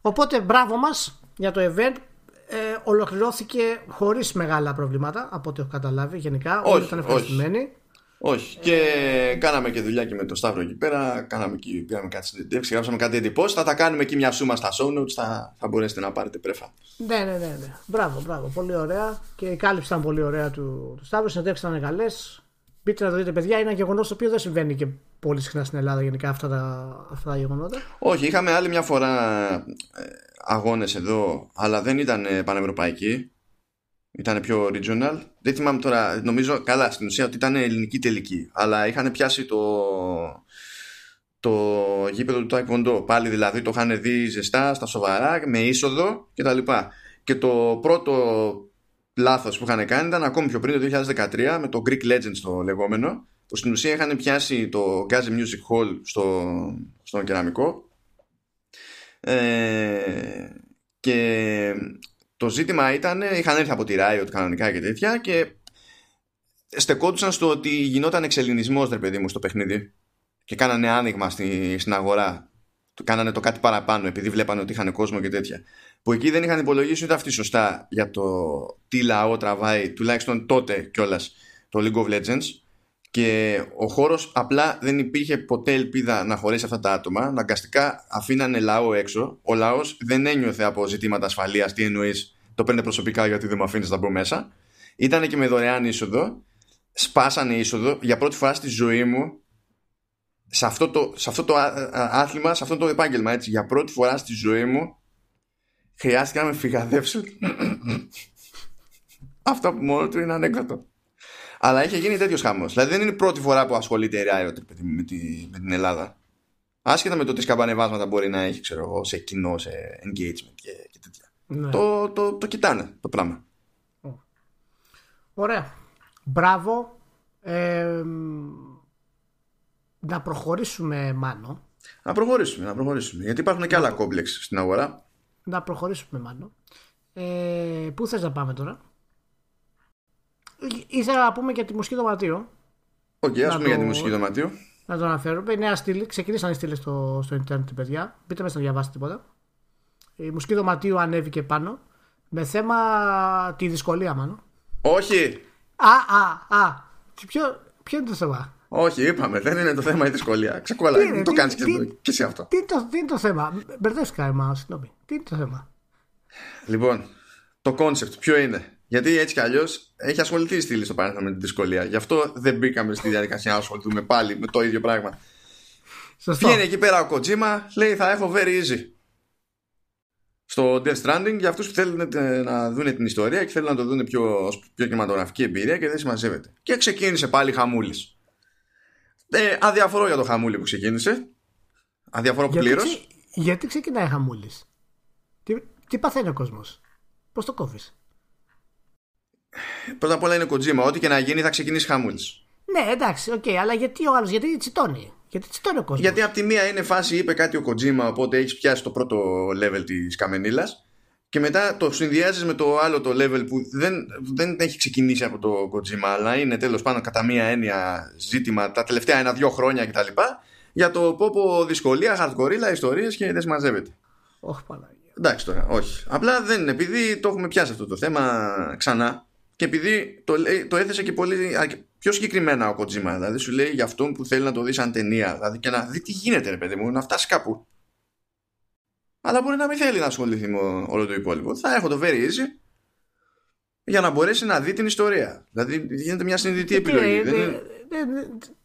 [SPEAKER 2] Οπότε μπράβο μας για το event. Ε, ολοκληρώθηκε χωρίς μεγάλα προβλήματα από ό,τι έχω καταλάβει γενικά. Όχι, Όλοι ήταν ευχαριστημένοι.
[SPEAKER 1] Όχι. Και κάναμε και δουλειά και με το Σταύρο εκεί πέρα. Κάναμε και πήραμε κάτι συνεντεύξεις, γράψαμε κάτι εντυπώσεις. Θα τα κάνουμε εκεί μια σούμα στα show notes. Θα, θα μπορέσετε να πάρετε πρέφα.
[SPEAKER 2] Ναι, ναι, ναι. ναι. Μπράβο, μπράβο. Πολύ ωραία. Και η κάλυψη ήταν πολύ ωραία του, του Σταύρου. Οι συνεντεύξεις ήταν καλές. Μπείτε να το δείτε, παιδιά. Είναι ένα γεγονός το οποίο δεν συμβαίνει και πολύ συχνά στην Ελλάδα γενικά αυτά τα, αυτά τα γεγονότα.
[SPEAKER 1] Όχι, είχαμε άλλη μια φορά ε, αγώνες εδώ, αλλά δεν ήταν πανευρωπαϊκοί ήταν πιο original. Δεν θυμάμαι τώρα, νομίζω καλά στην ουσία ότι ήταν ελληνική τελική. Αλλά είχαν πιάσει το, το γήπεδο του Taekwondo. Πάλι δηλαδή το είχαν δει ζεστά, στα σοβαρά, με είσοδο κτλ. Και το πρώτο λάθος που είχαν κάνει ήταν ακόμη πιο πριν το 2013 με το Greek Legends το λεγόμενο. Που στην ουσία είχαν πιάσει το Gazi Music Hall στο, στο κεραμικό. Ε, και το ζήτημα ήταν, είχαν έρθει από τη Riot κανονικά και τέτοια και στεκόντουσαν στο ότι γινόταν εξελινισμός ρε παιδί μου στο παιχνίδι. Και κάνανε άνοιγμα στη, στην αγορά. Κάνανε το κάτι παραπάνω επειδή βλέπανε ότι είχαν κόσμο και τέτοια. Που εκεί δεν είχαν υπολογίσει ούτε αυτοί σωστά για το τι λαό τραβάει τουλάχιστον τότε κιόλας το League of Legends. Και ο χώρος απλά δεν υπήρχε ποτέ ελπίδα να χωρέσει αυτά τα άτομα. Αναγκαστικά αφήνανε λαό έξω. Ο λαός δεν ένιωθε από ζητήματα ασφαλείας τι εννοείς το παίρνει προσωπικά γιατί δεν μου αφήνεις να μπω μέσα. Ήταν και με δωρεάν είσοδο. Σπάσανε είσοδο για πρώτη φορά στη ζωή μου σε αυτό το, σε αυτό το άθλημα, σε αυτό το επάγγελμα. Έτσι, για πρώτη φορά στη ζωή μου χρειάστηκε να με φυγαδεύσουν. αυτό που μόνο του είναι ανέκδοτο. Αλλά έχει γίνει τέτοιος χαμός. Δηλαδή δεν είναι η πρώτη φορά που ασχολείται η Riot με, τη, με την Ελλάδα. Άσχετα με το τι σκαμπανεβάσματα μπορεί να έχει, ξέρω εγώ, σε κοινό, σε engagement και, τέτοια. Ναι. Το, το, το κοιτάνε το πράγμα.
[SPEAKER 2] Ωραία. Μπράβο. Ε, να προχωρήσουμε, Μάνο.
[SPEAKER 1] Να προχωρήσουμε, να προχωρήσουμε. Γιατί υπάρχουν και άλλα κόμπλεξ στην αγορά.
[SPEAKER 2] Να προχωρήσουμε, Μάνο. Ε, πού θες να πάμε τώρα; Ήθελα να πούμε για τη μουσική δωματίου.
[SPEAKER 1] OK, okay, ας πούμε για τη μουσική δωματίου.
[SPEAKER 2] Να το αναφέρουμε. Η νέα στήλη, ξεκίνησαν οι στήλες στο, στο Ιντερνετ, παιδιά. Μπείτε μέσα να διαβάσετε τίποτα. Η μουσική δωματίου ανέβηκε πάνω. Με θέμα τη δυσκολία, μάλλον.
[SPEAKER 1] Όχι!
[SPEAKER 2] Α, α, α. Ποιο, ποιο είναι το θέμα;
[SPEAKER 1] Όχι, είπαμε, δεν είναι το θέμα η δυσκολία. Ξεκόλα, δεν το κάνεις και, και εσύ αυτό.
[SPEAKER 2] Τι, το, τι είναι το θέμα; Μπερδεύτηκα, εμά, συγγνώμη. Τι είναι το θέμα;
[SPEAKER 1] Λοιπόν, το concept ποιο είναι; Γιατί έτσι κι αλλιώς έχει ασχοληθεί η στήλη στο παρελθόν με τη δυσκολία. Γι' αυτό δεν μπήκαμε στη διαδικασία να ασχοληθούμε πάλι με το ίδιο πράγμα. Σωστό. Βγαίνει εκεί πέρα ο Kojima, λέει θα έχω very easy. Στο Death Stranding για αυτούς που θέλουν να δουν την ιστορία και θέλουν να το δουν πιο, πιο κινηματογραφική εμπειρία και δεν συμμαζεύεται. Και ξεκίνησε πάλι χαμούλης. Ε, αδιαφορώ για το χαμούλη που ξεκίνησε. Αδιαφορώ πλήρως.
[SPEAKER 2] Γιατί, γιατί ξεκινάει χαμούλης; Τι, τι παθαίνει ο κόσμος; Πώς το κόβεις;
[SPEAKER 1] Πρώτα απ' όλα είναι Kojima. Ό,τι και να γίνει θα ξεκινήσει χαμούλης.
[SPEAKER 2] Ναι, εντάξει, OK, okay, αλλά γιατί ο άλλος, γιατί τσιτώνει; Γιατί τσιτώνει ο κόσμος.
[SPEAKER 1] Γιατί από τη μία είναι φάση, είπε κάτι ο Kojima, οπότε έχεις πιάσει το πρώτο level της καμενίλας. Και μετά το συνδυάζεις με το άλλο το level που δεν, δεν έχει ξεκινήσει από το Kojima, αλλά είναι τέλος πάντων κατά μία έννοια ζήτημα τα τελευταία ένα-δυο χρόνια κτλ. Για το πόπο δυσκολία, hardcore, ιστορίες και δεν συμμαζεύεται.
[SPEAKER 2] Όχι, Παναγία.
[SPEAKER 1] Εντάξει τώρα, όχι. Απλά δεν είναι, επειδή το έχουμε πιάσει αυτό το θέμα ξανά και επειδή το, το έθεσε και πολύ πιο συγκεκριμένα ο Kojima, δηλαδή σου λέει για αυτόν που θέλει να το δει σαν ταινία, δηλαδή και να δει τι γίνεται, ρε παιδί μου, να φτάσει κάπου. Αλλά μπορεί να μην θέλει να ασχοληθεί με όλο το υπόλοιπο. Θα έχω το very easy για να μπορέσει να δει την ιστορία. Δηλαδή γίνεται μια συνειδητή επιλογή. Δεν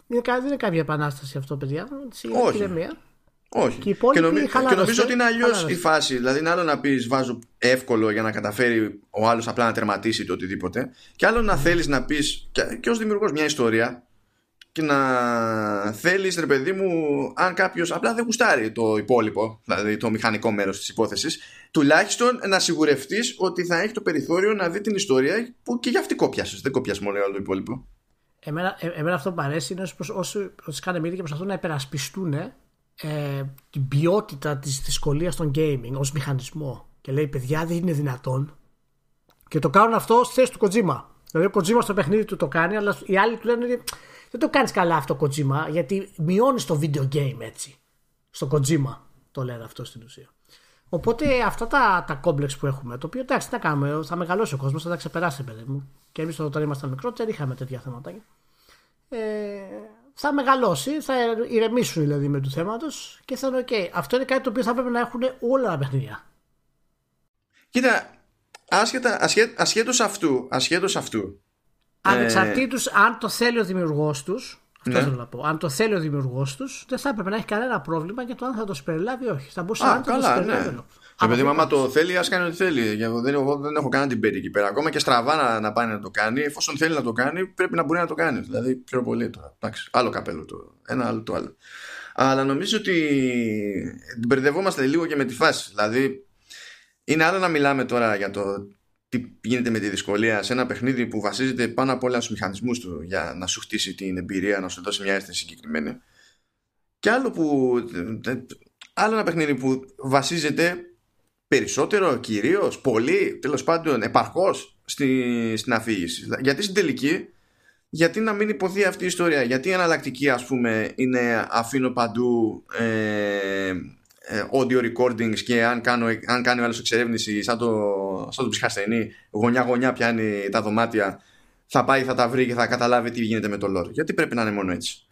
[SPEAKER 2] είναι κάποια επανάσταση αυτό, παιδιά.
[SPEAKER 1] Όχι. Όχι. Και, και, νομι... και νομίζω ότι είναι αλλιώς η φάση. Δηλαδή, είναι άλλο να πεις βάζω εύκολο για να καταφέρει ο άλλος απλά να τερματίσει το οτιδήποτε. Και άλλο να θέλεις να πεις και, και ως δημιουργός μια ιστορία και να θέλεις, ρε παιδί μου, αν κάποιος απλά δεν γουστάρει το υπόλοιπο, δηλαδή το μηχανικό μέρος της υπόθεσης, τουλάχιστον να σιγουρευτείς ότι θα έχει το περιθώριο να δει την ιστορία που και για αυτή κόπιασες. Δεν κόπιασε μόνο όλο το υπόλοιπο.
[SPEAKER 2] Εμένα, ε, εμένα αυτό που αρέσει είναι όσοι, όσοι κάνουν media και προσπαθούν να υπερασπιστούν ε, την ποιότητα της δυσκολίας των gaming ως μηχανισμό και λέει παιδιά δεν είναι δυνατόν και το κάνουν αυτό στη θέση του Kojima δηλαδή ο Kojima στο παιχνίδι του το κάνει αλλά οι άλλοι του λένε δεν το κάνεις καλά αυτό Kojima γιατί μειώνεις το video game έτσι στο Kojima το λένε αυτό στην ουσία Οπότε αυτά τα, τα κόμπλεξ που έχουμε, το οποίο εντάξει, τι να κάνουμε, θα μεγαλώσει ο κόσμος, θα τα ξεπεράσει, παιδί μου. Και εμείς όταν ήμασταν μικρότεροι είχαμε τέτοια θέματα. Ε, θα μεγαλώσει, θα ηρεμήσουν δηλαδή με του θέματος και θα είναι OK. Αυτό είναι κάτι το οποίο θα πρέπει να έχουν όλα τα παιχνίδια.
[SPEAKER 1] Κοίτα, άσχετα, ασχέτως αυτού, ασχέτως αυτού
[SPEAKER 2] Ανεξαρτήτως ε... αν το θέλει ο δημιουργός τους, αυτό ναι. θέλω να πω. Αν το θέλει ο δημιουργός τους, δεν θα έπρεπε να έχει κανένα πρόβλημα για το αν θα το συμπεριλάβει ή όχι. Θα μπορούσε να το συμπεριλάβει. Ναι.
[SPEAKER 1] Και παιδί άμα το θέλει, ας κάνει ό,τι θέλει. Εγώ δεν, εγώ δεν έχω κανένα την πέτυχη εκεί πέρα. Ακόμα και στραβά να, να πάει να το κάνει. Εφόσον θέλει να το κάνει, πρέπει να μπορεί να το κάνει. Δηλαδή, πιο πολύ τώρα. Εντάξει, άλλο καπέλο το ένα, άλλο το άλλο. Αλλά νομίζω ότι μπερδευόμαστε λίγο και με τη φάση. Δηλαδή, είναι άλλο να μιλάμε τώρα για το τι γίνεται με τη δυσκολία σε ένα παιχνίδι που βασίζεται πάνω απ' όλα στους μηχανισμούς του για να σου χτίσει την εμπειρία, να σου δώσει μια αίσθηση συγκεκριμένη. Και άλλο, που, άλλο ένα παιχνίδι που βασίζεται περισσότερο, κυρίως, πολύ, τέλος πάντων, επαρκώς στη, στην αφήγηση. Γιατί στην τελική, γιατί να μην υποθεί αυτή η ιστορία, γιατί η εναλλακτική, ας πούμε, είναι αφήνω παντού ε, ε, audio recordings και αν, κάνω, αν κάνει ο άλλος εξερεύνηση σαν το, σαν το ψυχασθενή, γωνιά-γωνιά πιάνει τα δωμάτια, θα πάει, θα τα βρει και θα καταλάβει τι γίνεται με το lore. Γιατί πρέπει να είναι μόνο έτσι.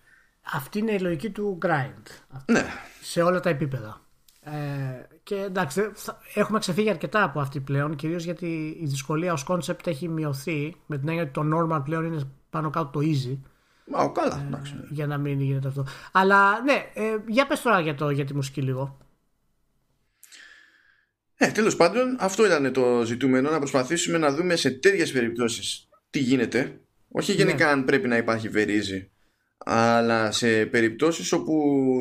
[SPEAKER 2] Αυτή είναι η λογική του grind.
[SPEAKER 1] Ναι.
[SPEAKER 2] Σε όλα τα επίπεδα. Ε, και εντάξει, έχουμε ξεφύγει αρκετά από αυτή πλέον, κυρίως γιατί η δυσκολία ως concept έχει μειωθεί, με την έννοια ότι το normal πλέον είναι πάνω κάτω το easy.
[SPEAKER 1] Μα, καλά, ε, εντάξει.
[SPEAKER 2] για να μην γίνεται αυτό. Αλλά ναι, ε, για πες τώρα για, το, για τη μουσική λίγο.
[SPEAKER 1] Ε, τέλος πάντων, αυτό ήταν το ζητούμενο, να προσπαθήσουμε να δούμε σε τέτοιες περιπτώσεις τι γίνεται. Όχι ναι. γενικά αν πρέπει να υπάρχει βερίζι, αλλά σε περιπτώσεις όπου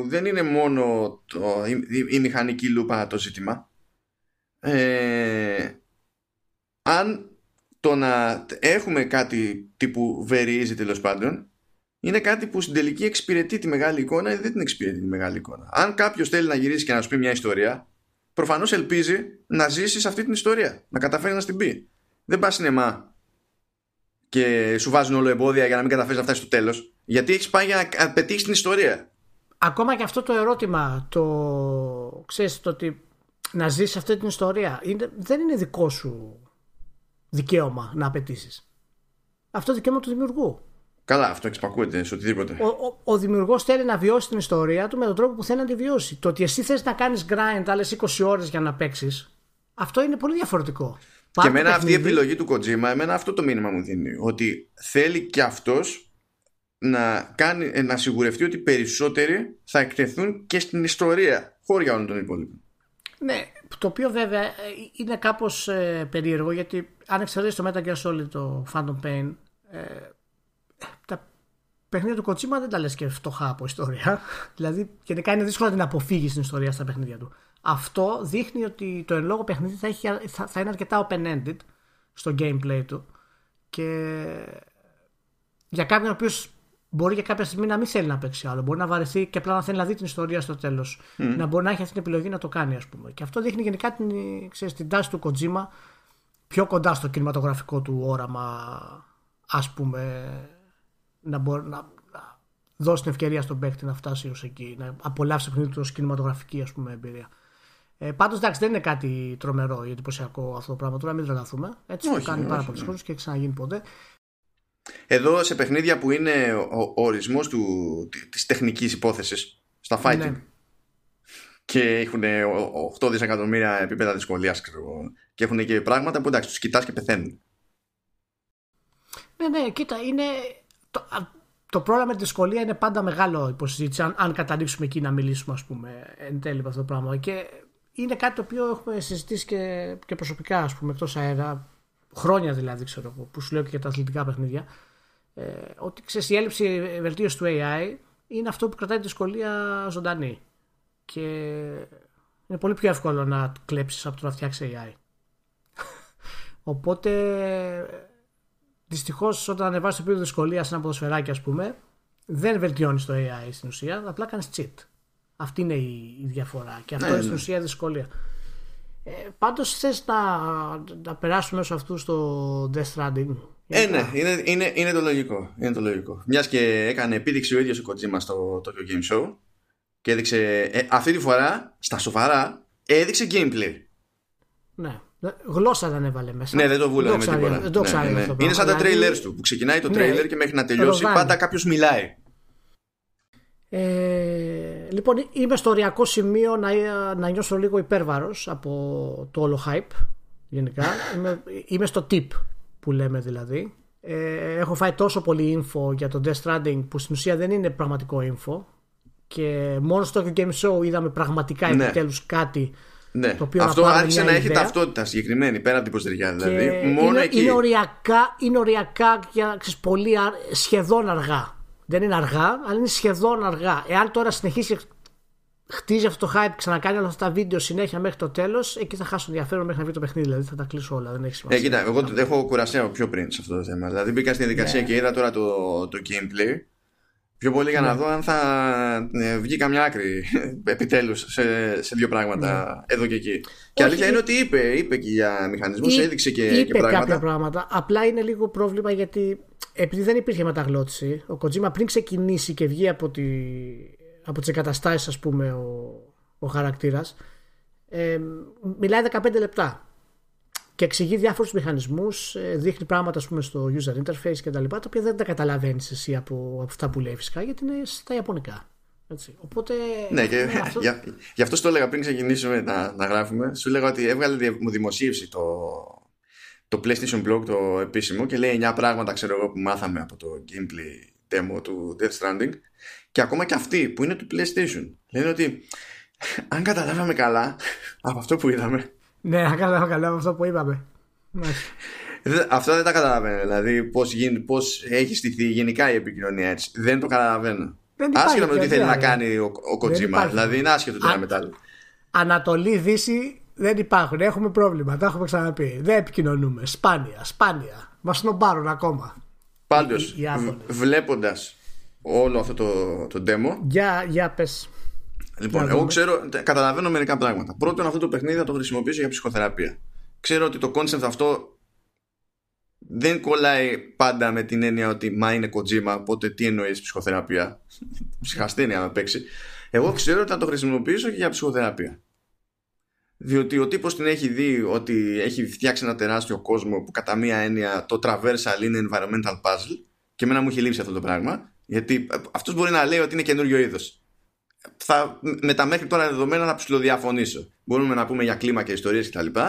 [SPEAKER 1] δεν είναι μόνο το, η, η, μηχανική λούπα το ζήτημα. Ε, αν το να έχουμε κάτι τύπου very easy τέλος πάντων είναι κάτι που στην τελική εξυπηρετεί τη μεγάλη εικόνα ή δεν την εξυπηρετεί τη μεγάλη εικόνα. Αν κάποιος θέλει να γυρίσει και να σου πει μια ιστορία, προφανώς ελπίζει να ζήσει αυτή την ιστορία, να καταφέρει να την πει. Δεν πας σινεμά και σου βάζουν όλο εμπόδια για να μην καταφέρεις να φτάσεις στο τέλος, γιατί έχεις πάει για να πετύχεις την ιστορία.
[SPEAKER 2] Ακόμα και αυτό το ερώτημα, το ξέρεις το ότι να ζήσει αυτή την ιστορία, είναι, δεν είναι δικό σου δικαίωμα να απαιτήσεις. Αυτό δικαίωμα του δημιουργού.
[SPEAKER 1] Καλά, αυτό εξπακούεται σε οτιδήποτε.
[SPEAKER 2] Ο, ο, ο δημιουργός θέλει να βιώσει την ιστορία του με τον τρόπο που θέλει να τη βιώσει. Το ότι εσύ θες να κάνεις grind άλλες 20 ώρες για να παίξεις, αυτό είναι πολύ διαφορετικό.
[SPEAKER 1] Και εμένα αυτή η επιλογή του Kojima, εμένα αυτό το μήνυμα μου δίνει. Ότι θέλει και αυτός να, κάνει, να σιγουρευτεί ότι περισσότεροι θα εκτεθούν και στην ιστορία, χώρια όλων των υπόλοιπων.
[SPEAKER 2] Ναι, το οποίο βέβαια ε, είναι κάπως ε, περίεργο γιατί αν εξαιρέσει το Metal Gear Solid το Phantom Pain ε, τα παιχνίδια του Kojima δεν τα λες και φτωχά από ιστορία δηλαδή γενικά είναι δύσκολο να την αποφύγεις στην ιστορία στα παιχνίδια του αυτό δείχνει ότι το εν λόγω παιχνίδι θα, έχει, θα, θα είναι αρκετά open-ended στο gameplay του και για κάποιον ο οποίος μπορεί για κάποια στιγμή να μην θέλει να παίξει άλλο. Μπορεί να βαρεθεί και απλά να θέλει να δει την ιστορία στο τέλος. Να μπορεί να έχει αυτή την επιλογή να το κάνει, ας πούμε. Και αυτό δείχνει γενικά την, ξέρεις, την τάση του Kojima πιο κοντά στο κινηματογραφικό του όραμα, ας πούμε, να μπορεί να, να δώσει την ευκαιρία στον παίκτη να φτάσει ως εκεί, να απολαύσει παιχνίδι του ως κινηματογραφική ας πούμε, εμπειρία. Ε, Πάντως εντάξει, δεν είναι κάτι τρομερό ή εντυπωσιακό αυτό το πράγμα. Τώρα μην τρελαθούμε. Έτσι όχι, το κάνει όχι, πάρα πολλέ φορέ και έχει ξαναγίνει ποτέ.
[SPEAKER 1] Εδώ σε παιχνίδια που είναι ο, ο ορισμός του, της τεχνικής υπόθεσης στα fighting ναι. και έχουν 8 δισεκατομμύρια επίπεδα δυσκολίας και έχουν και πράγματα που εντάξει τους κοιτάς και πεθαίνουν.
[SPEAKER 2] Ναι, ναι, κοίτα, είναι... Το, το πρόβλημα με τη δυσκολία είναι πάντα μεγάλο υποσυζήτηση αν, αν καταλήξουμε εκεί να μιλήσουμε ας πούμε εν τέλει αυτό το πράγμα και είναι κάτι το οποίο έχουμε συζητήσει και, και προσωπικά ας πούμε εκτός αέρα χρόνια δηλαδή ξέρω εγώ, που σου λέω και για τα αθλητικά παιχνίδια, ε, ότι ξέρεις, η έλλειψη βελτίωσης του AI είναι αυτό που κρατάει τη δυσκολία ζωντανή. Και είναι πολύ πιο εύκολο να κλέψεις από το να φτιάξεις AI. Οπότε δυστυχώς όταν ανεβάσει το επίπεδο δυσκολίας σε ένα ποδοσφαιράκι, ας πούμε, δεν βελτιώνεις το AI στην ουσία, απλά κάνεις cheat. Αυτή είναι η διαφορά. Και αυτό ναι, είναι στην ναι. ουσία δυσκολία. Ε, Πάντως θες να, να περάσουμε μέσω αυτούς στο Death Stranding;
[SPEAKER 1] Ε, ναι, είναι, είναι, είναι, το λογικό. Είναι το λογικό. Μιας και έκανε επίδειξη ο ίδιος ο Kojima στο Tokyo Game Show και έδειξε. Ε, αυτή τη φορά, στα σοβαρά, έδειξε gameplay.
[SPEAKER 2] Ναι. Γλώσσα δεν έβαλε μέσα.
[SPEAKER 1] Ναι, δεν το βούλευε με τίποτα.
[SPEAKER 2] Δεν το ναι, ναι,
[SPEAKER 1] ναι. Είναι σαν τα trailers του που ξεκινάει το trailer ναι, και μέχρι να τελειώσει πάντα κάποιος μιλάει.
[SPEAKER 2] Ε, λοιπόν, είμαι στο οριακό σημείο να, να νιώσω λίγο υπέρβαρος από το όλο hype γενικά. είμαι, είμαι στο tip που λέμε δηλαδή. Ε, έχω φάει τόσο πολύ info για το Death Stranding που στην ουσία δεν είναι πραγματικό info και μόνο στο Game Show είδαμε πραγματικά ναι. επιτέλους κάτι
[SPEAKER 1] ναι. Το οποίο Αυτό άρχισε να έχει ταυτότητα συγκεκριμένη πέρα από την υποστηριά. Δηλαδή,
[SPEAKER 2] μόνο είναι, εκεί... είναι, οριακά, είναι οριακά για, ξέρεις, πολύ σχεδόν αργά. Δεν είναι αργά, αλλά είναι σχεδόν αργά. Εάν τώρα συνεχίσει χτίζει αυτό το hype, ξανακάνει όλα αυτά τα βίντεο συνέχεια μέχρι το τέλος, εκεί θα χάσω ενδιαφέρον μέχρι να βγει το παιχνίδι. Δηλαδή θα τα κλείσω όλα. Δεν έχει σημασία.
[SPEAKER 1] Ε, κοίτα, εγώ το έχω κουραστεί από πιο πριν σε αυτό το θέμα. Δηλαδή μπήκα στην διαδικασία yeah. Ναι. και είδα τώρα το, το gameplay. Πιο πολύ για να yeah. Ναι. δω αν θα ε, βγει καμιά άκρη επιτέλους σε, σε δύο πράγματα yeah. Ναι. εδώ και εκεί. Και αλήθεια είναι ότι είπε, είπε και για μηχανισμούς, έδειξε και,
[SPEAKER 2] είπε
[SPEAKER 1] και πράγματα.
[SPEAKER 2] κάποια πράγματα. Απλά είναι λίγο πρόβλημα γιατί επειδή δεν υπήρχε μεταγλώτηση, ο Kojima πριν ξεκινήσει και βγει από, τη, από τις εγκαταστάσεις ας πούμε ο, ο χαρακτήρας ε, μιλάει 15 λεπτά και εξηγεί διάφορους μηχανισμούς ε, δείχνει πράγματα ας πούμε, στο user interface και τα λοιπά τα οποία δεν τα καταλαβαίνεις εσύ από, από αυτά που λέει φυσικά γιατί είναι στα Ιαπωνικά έτσι. Οπότε,
[SPEAKER 1] ναι, και ναι, αυτό... Για, γι' αυτό το έλεγα πριν ξεκινήσουμε να, να γράφουμε. Σου έλεγα ότι έβγαλε μου δημοσίευση το, το PlayStation Blog το επίσημο και λέει 9 πράγματα ξέρω εγώ που μάθαμε από το gameplay demo του Death Stranding και ακόμα και αυτοί που είναι του PlayStation λένε ότι αν καταλάβαμε καλά από αυτό που είδαμε
[SPEAKER 2] ναι αν καταλάβαμε καλά από αυτό που είπαμε
[SPEAKER 1] αυτό δεν τα καταλαβαίνω δηλαδή πως, γίνει, πως έχει στηθεί γενικά η επικοινωνία έτσι δεν το καταλαβαίνω άσχετο με το τι θέλει να κάνει ο, ο Kojima δηλαδή είναι άσχετο τώρα μετά
[SPEAKER 2] Ανατολή, Δύση Δεν υπάρχουν. Έχουμε πρόβλημα. Τα έχουμε ξαναπεί. Δεν επικοινωνούμε. Σπάνια. Σπάνια. Μας σνομπάρουν ακόμα.
[SPEAKER 1] Πάντως, βλέποντας όλο αυτό το, το demo.
[SPEAKER 2] Για, για πες.
[SPEAKER 1] Λοιπόν, εγώ ξέρω, καταλαβαίνω μερικά πράγματα. Πρώτον, αυτό το παιχνίδι θα το χρησιμοποιήσω για ψυχοθεραπεία. Ξέρω ότι το concept αυτό δεν κολλάει πάντα με την έννοια ότι μα είναι Kojima, οπότε τι εννοείς ψυχοθεραπεία; Ψυχασθένεια να παίξει. Εγώ ξέρω ότι θα το χρησιμοποιήσω και για ψυχοθεραπεία. Διότι ο τύπος την έχει δει ότι έχει φτιάξει ένα τεράστιο κόσμο που κατά μία έννοια το traversal είναι environmental puzzle και εμένα μου έχει λείψει αυτό το πράγμα γιατί αυτός μπορεί να λέει ότι είναι καινούριο είδος θα, με τα μέχρι τώρα δεδομένα θα ψηλοδιαφωνήσω μπορούμε να πούμε για κλίμα και ιστορίες κτλ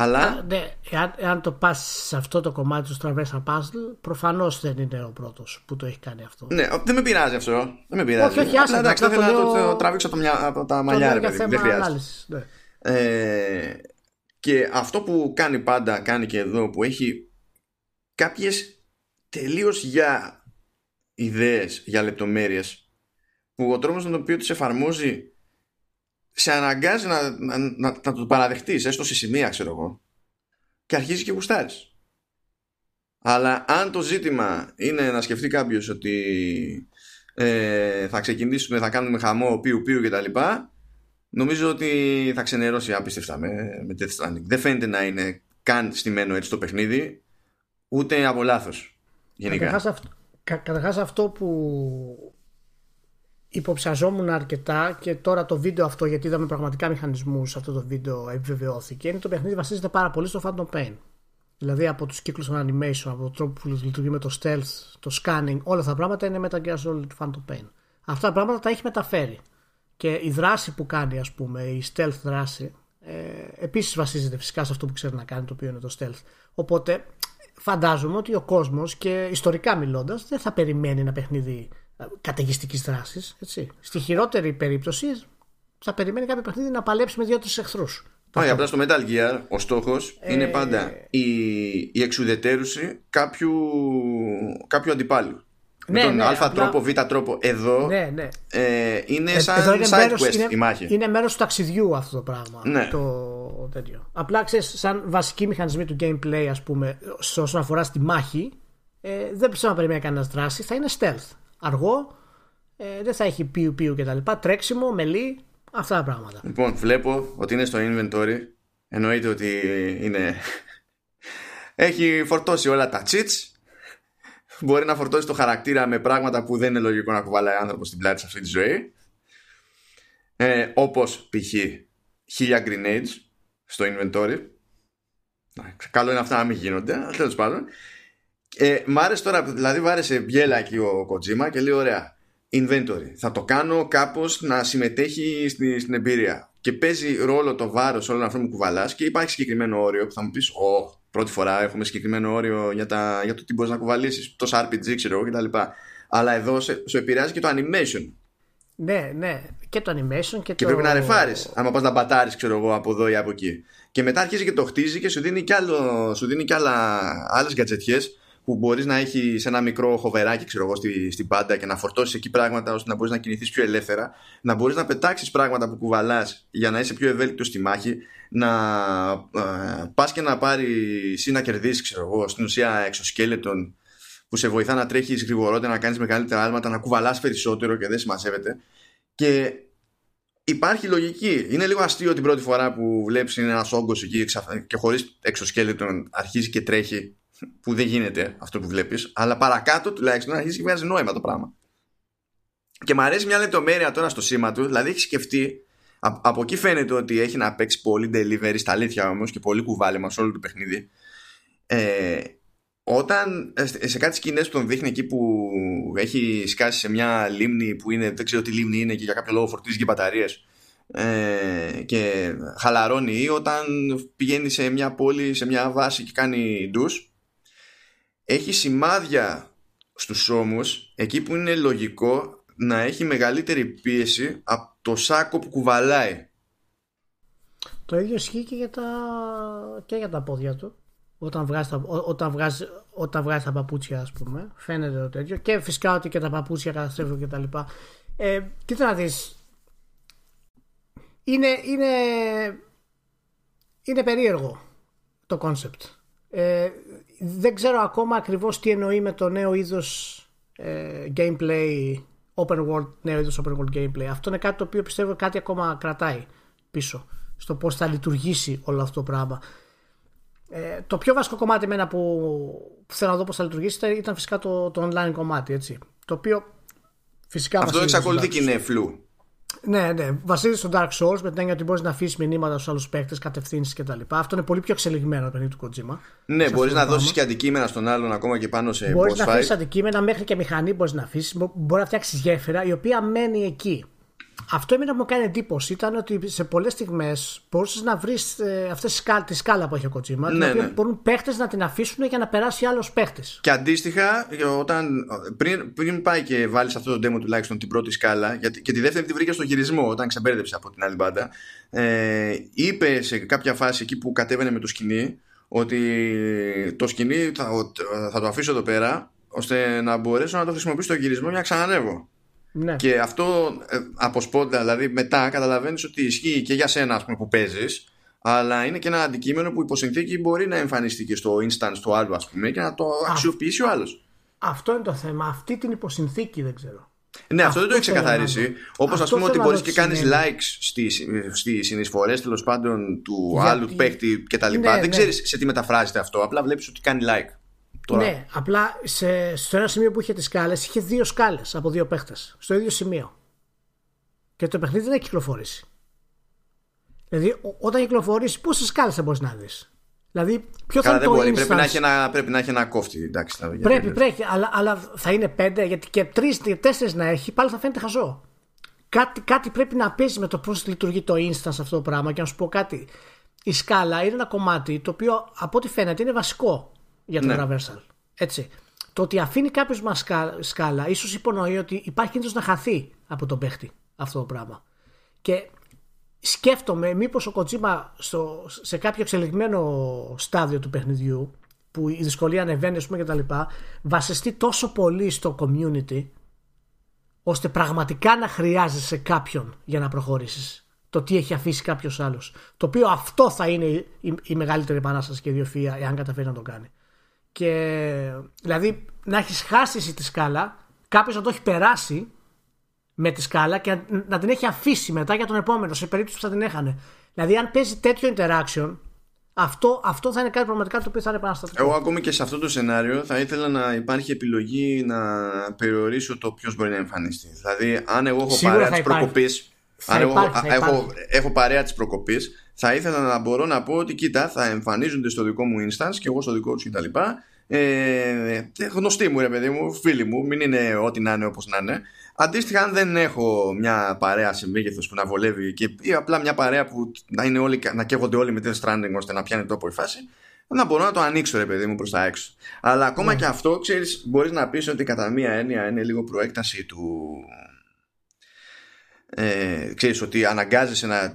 [SPEAKER 1] αλλά... Α,
[SPEAKER 2] ναι, εάν, εάν το πας σε αυτό το κομμάτι του Traversa Puzzle, προφανώς δεν είναι ο πρώτος που το έχει κάνει αυτό.
[SPEAKER 1] Ναι, δεν με πειράζει αυτό. Δεν με πειράζει.
[SPEAKER 2] Όχι, όχι, άσε,
[SPEAKER 1] εντάξει, δεν θέλω να το, τραβήξω από τα μαλλιά, ρε παιδί. Δεν χρειάζεται.
[SPEAKER 2] Ναι.
[SPEAKER 1] Ε, και αυτό που κάνει πάντα, κάνει και εδώ, που έχει κάποιες τελείως για ιδέες, για λεπτομέρειες, που ο τρόπος με τον οποίο τις εφαρμόζει σε αναγκάζει να, να, να, να το παραδεχτείς έστω σε σημεία ξέρω εγώ και αρχίζει και γουστάρεις αλλά αν το ζήτημα είναι να σκεφτεί κάποιος ότι ε, θα ξεκινήσουμε, θα κάνουμε χαμό πιου πιου και τα λοιπά νομίζω ότι θα ξενερώσει άπιστευτα με, με Death Stranding δεν φαίνεται να είναι καν στημένο έτσι το παιχνίδι ούτε από λάθος. γενικά
[SPEAKER 2] Καταρχάς αυτό που υποψιαζόμουν αρκετά και τώρα το βίντεο αυτό, γιατί είδαμε πραγματικά μηχανισμούς αυτό το βίντεο, επιβεβαιώθηκε. Είναι το παιχνίδι βασίζεται πάρα πολύ στο Phantom Pain. Δηλαδή από τους κύκλους των animation, από τον τρόπο που λειτουργεί με το stealth, το scanning, όλα αυτά τα πράγματα είναι με τα Gear Solid Phantom Pain. Αυτά τα πράγματα τα έχει μεταφέρει. Και η δράση που κάνει, ας πούμε, η stealth δράση, ε, επίσης βασίζεται φυσικά σε αυτό που ξέρει να κάνει, το οποίο είναι το stealth. Οπότε φαντάζομαι ότι ο κόσμος και ιστορικά μιλώντας δεν θα περιμένει ένα παιχνίδι καταιγιστικής δράσης. Στη χειρότερη περίπτωση θα περιμένει κάποιο παιχνίδι να παλέψει με δύο-τρει εχθρούς.
[SPEAKER 1] Όχι, απλά στο Metal Gear ο στόχος ε... είναι πάντα η, η εξουδετέρωση κάποιου, κάποιου αντιπάλου. Ναι, με τον ναι, α απλά... τρόπο, β τρόπο. Εδώ
[SPEAKER 2] ναι, ναι.
[SPEAKER 1] Ε, είναι ε, σαν είναι side quest είναι, η μάχη.
[SPEAKER 2] Είναι μέρος του ταξιδιού αυτό το πράγμα. Ναι. Το, τέτοιο. Απλά ξέρεις, σαν βασική μηχανισμή του gameplay, ας πούμε, όσον αφορά στη μάχη, ε, δεν πιστεύω να περιμένει κανένας δράση, θα είναι stealth αργό, ε, δεν θα έχει πιου πιου και τα λοιπά, τρέξιμο, μελί, αυτά τα πράγματα.
[SPEAKER 1] Λοιπόν, βλέπω ότι είναι στο inventory, εννοείται ότι είναι... έχει φορτώσει όλα τα cheats, μπορεί να φορτώσει το χαρακτήρα με πράγματα που δεν είναι λογικό να κουβαλάει άνθρωπος στην πλάτη σε αυτή τη ζωή. Ε, όπως π.χ. χίλια grenades στο inventory. Καλό είναι αυτά να μην γίνονται, αλλά τέλος πάντων. Ε, μ' άρεσε τώρα, δηλαδή βάρεσε μπιέλα εκεί ο Kojima και λέει ωραία. Inventory. Θα το κάνω κάπως να συμμετέχει στην, στην εμπειρία. Και παίζει ρόλο το βάρος όλων αυτών που κουβαλάς και υπάρχει συγκεκριμένο όριο που θα μου πεις: Ω, πρώτη φορά έχουμε συγκεκριμένο όριο για, τα, για το τι μπορείς να κουβαλήσεις. Τόσο RPG, ξέρω εγώ κτλ. Αλλά εδώ σε, σου επηρεάζει και το animation.
[SPEAKER 2] Ναι, ναι. Και το animation και,
[SPEAKER 1] και
[SPEAKER 2] το.
[SPEAKER 1] πρέπει να ρεφάρεις. Άμα πας να μπατάρεις, ξέρω εγώ, από εδώ ή από εκεί. Και μετά αρχίζει και το χτίζει και σου δίνει κι, άλλο, σου δίνει κι άλλες γκατζετιέ που μπορείς να έχει ένα μικρό χοβεράκι ξέρω εγώ, στη, στην πάντα και να φορτώσεις εκεί πράγματα ώστε να μπορείς να κινηθείς πιο ελεύθερα, να μπορείς να πετάξεις πράγματα που κουβαλάς για να είσαι πιο ευέλικτος στη μάχη, να ε, πας και να πάρεις ή να κερδίσεις, ξέρω εγώ, στην ουσία εξοσκέλετον που σε βοηθά να τρέχεις γρηγορότερα, να κάνεις μεγαλύτερα άλματα, να κουβαλάς περισσότερο και δεν σημασέβεται. Και υπάρχει λογική. Είναι λίγο αστείο την πρώτη φορά που βλέπεις ένα όγκος εκεί και χωρίς εξοσκέλετον αρχίζει και τρέχει που δεν γίνεται αυτό που βλέπεις αλλά παρακάτω τουλάχιστον αρχίζει και βγάζει νόημα το πράγμα. Και μου αρέσει μια λεπτομέρεια τώρα στο σήμα του δηλαδή έχεις σκεφτεί από εκεί φαίνεται ότι έχει να παίξει πολύ delivery στα αλήθεια όμως και πολύ κουβάλιμα σε όλο το παιχνίδι. Ε, όταν ε, σε κάτι σκηνές που τον δείχνει εκεί που έχει σκάσει σε μια λίμνη που είναι, δεν ξέρω τι λίμνη είναι και για κάποιο λόγο φορτίζει και μπαταρίες ε, και χαλαρώνει ή όταν πηγαίνει σε μια πόλη, σε μια βάση και κάνει ντους έχει σημάδια στους ώμους εκεί που είναι λογικό να έχει μεγαλύτερη πίεση από το σάκο που κουβαλάει.
[SPEAKER 2] Το ίδιο ισχύει και για τα, και για τα πόδια του. Όταν βγάζει, τα, όταν, βγάζει, όταν βγάζει τα παπούτσια, ας πούμε, φαίνεται το τέτοιο. Και φυσικά ότι και τα παπούτσια καταστρέφουν και τα λοιπά. Ε, κοίτα να δεις. Είναι, είναι είναι περίεργο το concept. Ε, δεν ξέρω ακόμα ακριβώς τι εννοεί με το νέο είδος ε, gameplay, open world, νέο είδος open world gameplay. Αυτό είναι κάτι το οποίο πιστεύω κάτι ακόμα κρατάει πίσω στο πώς θα λειτουργήσει όλο αυτό το πράγμα. Ε, το πιο βασικό κομμάτι εμένα που, που θέλω να δω πώς θα λειτουργήσει ήταν φυσικά το, το online κομμάτι, έτσι. Το οποίο φυσικά...
[SPEAKER 1] Αυτό εξακολουθεί και είναι φλού.
[SPEAKER 2] Ναι, ναι. Βασίζεται στο Dark Souls με την έννοια ότι μπορείς να αφήσεις μηνύματα στους άλλους παίκτες, κατευθύνσεις κτλ. Αυτό είναι πολύ πιο εξελιγμένο το παιχνίδι του Kojima.
[SPEAKER 1] Ναι, μπορείς να δώσεις και αντικείμενα στον άλλον ακόμα και πάνω σε
[SPEAKER 2] Μπορείς να αφήσεις αντικείμενα μέχρι και μηχανή μπορείς να αφήσεις. Μπορεί να φτιάξεις γέφυρα η οποία μένει εκεί αυτό εμένα μου κάνει εντύπωση ήταν ότι σε πολλές στιγμές μπορούσες να βρεις ε, αυτή τη σκάλα που έχει ο Κοτσίμα, ναι, την οποία ναι. μπορούν παίχτες να την αφήσουν για να περάσει άλλος παίχτης.
[SPEAKER 1] Και αντίστοιχα, όταν, πριν, πριν πάει και βάλεις αυτό το demo τουλάχιστον την πρώτη σκάλα, γιατί, και τη δεύτερη τη βρήκες στο γυρισμό όταν ξεμπέρδεψε από την άλλη μπάντα, ε, είπε σε κάποια φάση εκεί που κατέβαινε με το σκηνή ότι το σκηνή θα, θα το αφήσω εδώ πέρα ώστε να μπορέσω να το χρησιμοποιήσω στο γυρισμό για να ξανανεύω. Ναι. Και αυτό ε, από σπόντα, δηλαδή μετά καταλαβαίνεις ότι ισχύει και για σένα ας πούμε, που παίζεις, αλλά είναι και ένα αντικείμενο που υποσυνθήκη μπορεί να εμφανιστεί και στο instance του άλλου, ας πούμε, και να το αξιοποιήσει ο άλλος.
[SPEAKER 2] Αυτό είναι το θέμα. Αυτή την υποσυνθήκη δεν ξέρω.
[SPEAKER 1] Ναι, αυτό, αυτό δεν το έχει ξεκαθαρίσει. Όπως ας πούμε ότι μπορείς και κάνεις likes στις στις συνεισφορές τέλος πάντων του Γιατί... άλλου παίχτη κτλ. Ναι, δεν ναι. ξέρεις σε τι μεταφράζεται αυτό. Απλά βλέπεις ότι κάνει like.
[SPEAKER 2] Ναι, απλά σε, στο ένα σημείο που είχε τις σκάλες, είχε δύο σκάλες από δύο παίχτες. Στο ίδιο σημείο. Και το παιχνίδι δεν έχει κυκλοφορήσει. Δηλαδή, όταν κυκλοφορήσει, πόσες σκάλες θα μπορείς να δεις; Δηλαδή, ποιο θα είναι το μπορεί.
[SPEAKER 1] Πρέπει να, έχει ένα, πρέπει να έχει ένα κόφτη. Εντάξει, θα
[SPEAKER 2] πρέπει, πρέπει. Αλλά, αλλά θα είναι πέντε, γιατί και τρεις και τέσσερις να έχει, πάλι θα φαίνεται χαζό. Κάτι, κάτι πρέπει να παίζει με το πώς λειτουργεί το instance αυτό το πράγμα. Και να σου πω κάτι. Η σκάλα είναι ένα κομμάτι το οποίο από ό,τι φαίνεται είναι βασικό για το ναι. traversal. Έτσι. Το ότι αφήνει κάποιος μα σκάλα, ίσως υπονοεί ότι υπάρχει κίνδυνος να χαθεί από τον παίχτη αυτό το πράγμα. Και σκέφτομαι μήπως ο Κοτζίμα σε κάποιο εξελιγμένο στάδιο του παιχνιδιού που η δυσκολία ανεβαίνει ας πούμε και τα λοιπά βασιστεί τόσο πολύ στο community ώστε πραγματικά να χρειάζεσαι κάποιον για να προχωρήσεις το τι έχει αφήσει κάποιος άλλος. Το οποίο αυτό θα είναι η, η μεγαλύτερη επανάσταση και ιδιοφυα εάν καταφέρει να το κάνει. Και δηλαδή να έχεις χάσει τη σκάλα, κάποιος να το έχει περάσει με τη σκάλα και να την έχει αφήσει μετά για τον επόμενο, σε περίπτωση που θα την έχανε. Δηλαδή, αν παίζει τέτοιο interaction, αυτό, αυτό θα είναι κάτι πραγματικά το οποίο θα είναι επαναστατικό.
[SPEAKER 1] Εγώ ακόμη και σε αυτό το σενάριο θα ήθελα να υπάρχει επιλογή να περιορίσω το ποιος μπορεί να εμφανιστεί. Δηλαδή, αν εγώ έχω παρέα τη προκοπής. Αν εγώ έχω, έχω παρέα της προκοπής, θα ήθελα να μπορώ να πω ότι κοίτα, θα εμφανίζονται στο δικό μου instance και εγώ στο δικό τους κτλ. Ε, γνωστοί μου, ρε παιδί μου, φίλοι μου, μην είναι ό,τι να είναι όπως να είναι. Αντίστοιχα, αν δεν έχω μια παρέα σε μέγεθος που να βολεύει και, ή απλά μια παρέα που να, είναι όλοι, να καίγονται όλοι με την stranding ώστε να πιάνει τόπο η φάση, να μπορώ να το ανοίξω, ρε παιδί μου, προς τα έξω. Αλλά ακόμα ναι. και αυτό, ξέρεις, μπορείς να πεις ότι κατά μία έννοια είναι λίγο προέκταση του. Ε, ξέρεις ότι αναγκάζεσαι να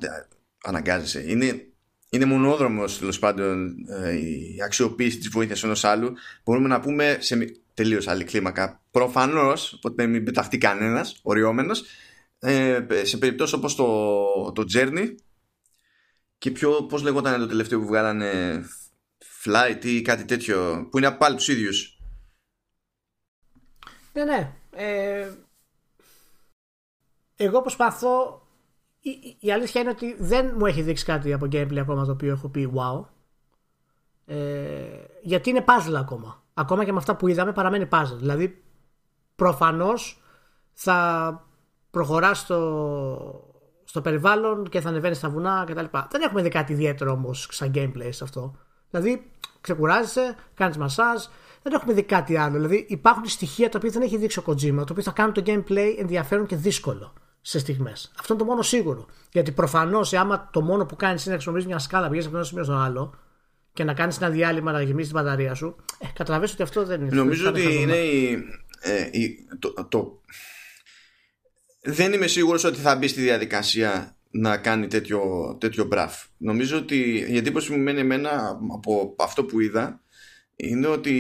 [SPEAKER 1] αναγκάζεσαι. Είναι, είναι μονόδρομος τέλος πάντων ε, η αξιοποίηση της βοήθειας ενός άλλου. Μπορούμε να πούμε σε τελείως άλλη κλίμακα. Προφανώς, οπότε μην πεταχτεί κανένας, οριόμενος, ε, σε περιπτώσεις όπως το, το Journey και πιο, πώς λεγόταν το τελευταίο που βγάλανε Flight ή κάτι τέτοιο, που είναι πάλι τους ίδιους.
[SPEAKER 2] Ναι, ναι. Ε, εγώ προσπαθώ η, η αλήθεια είναι ότι δεν μου έχει δείξει κάτι από gameplay ακόμα το οποίο έχω πει wow. Ε, γιατί είναι puzzle ακόμα. Ακόμα και με αυτά που είδαμε παραμένει puzzle. Δηλαδή προφανώς θα προχωράς στο, στο περιβάλλον και θα ανεβαίνεις στα βουνά κτλ. Δεν έχουμε δει κάτι ιδιαίτερο όμως σαν gameplay σε αυτό. Δηλαδή ξεκουράζεσαι, κάνεις μασάζ, δεν έχουμε δει κάτι άλλο. Δηλαδή υπάρχουν στοιχεία τα οποία δεν έχει δείξει ο Kojima, το οποίο θα κάνουν το gameplay ενδιαφέρον και δύσκολο σε στιγμές. Αυτό είναι το μόνο σίγουρο. Γιατί προφανώς, άμα το μόνο που κάνεις είναι να χρησιμοποιήσεις μια σκάλα πηγαίνεις από ένα σημείο στο άλλο και να κάνεις ένα διάλειμμα να γεμίσεις την μπαταρία σου, ε, καταλαβαίνεις ότι αυτό δεν είναι.
[SPEAKER 1] Νομίζω ότι είναι η, ε, η, το, το, δεν είμαι σίγουρος ότι θα μπει στη διαδικασία να κάνει τέτοιο, τέτοιο μπραφ. Νομίζω ότι η εντύπωση μου μένει εμένα από αυτό που είδα είναι ότι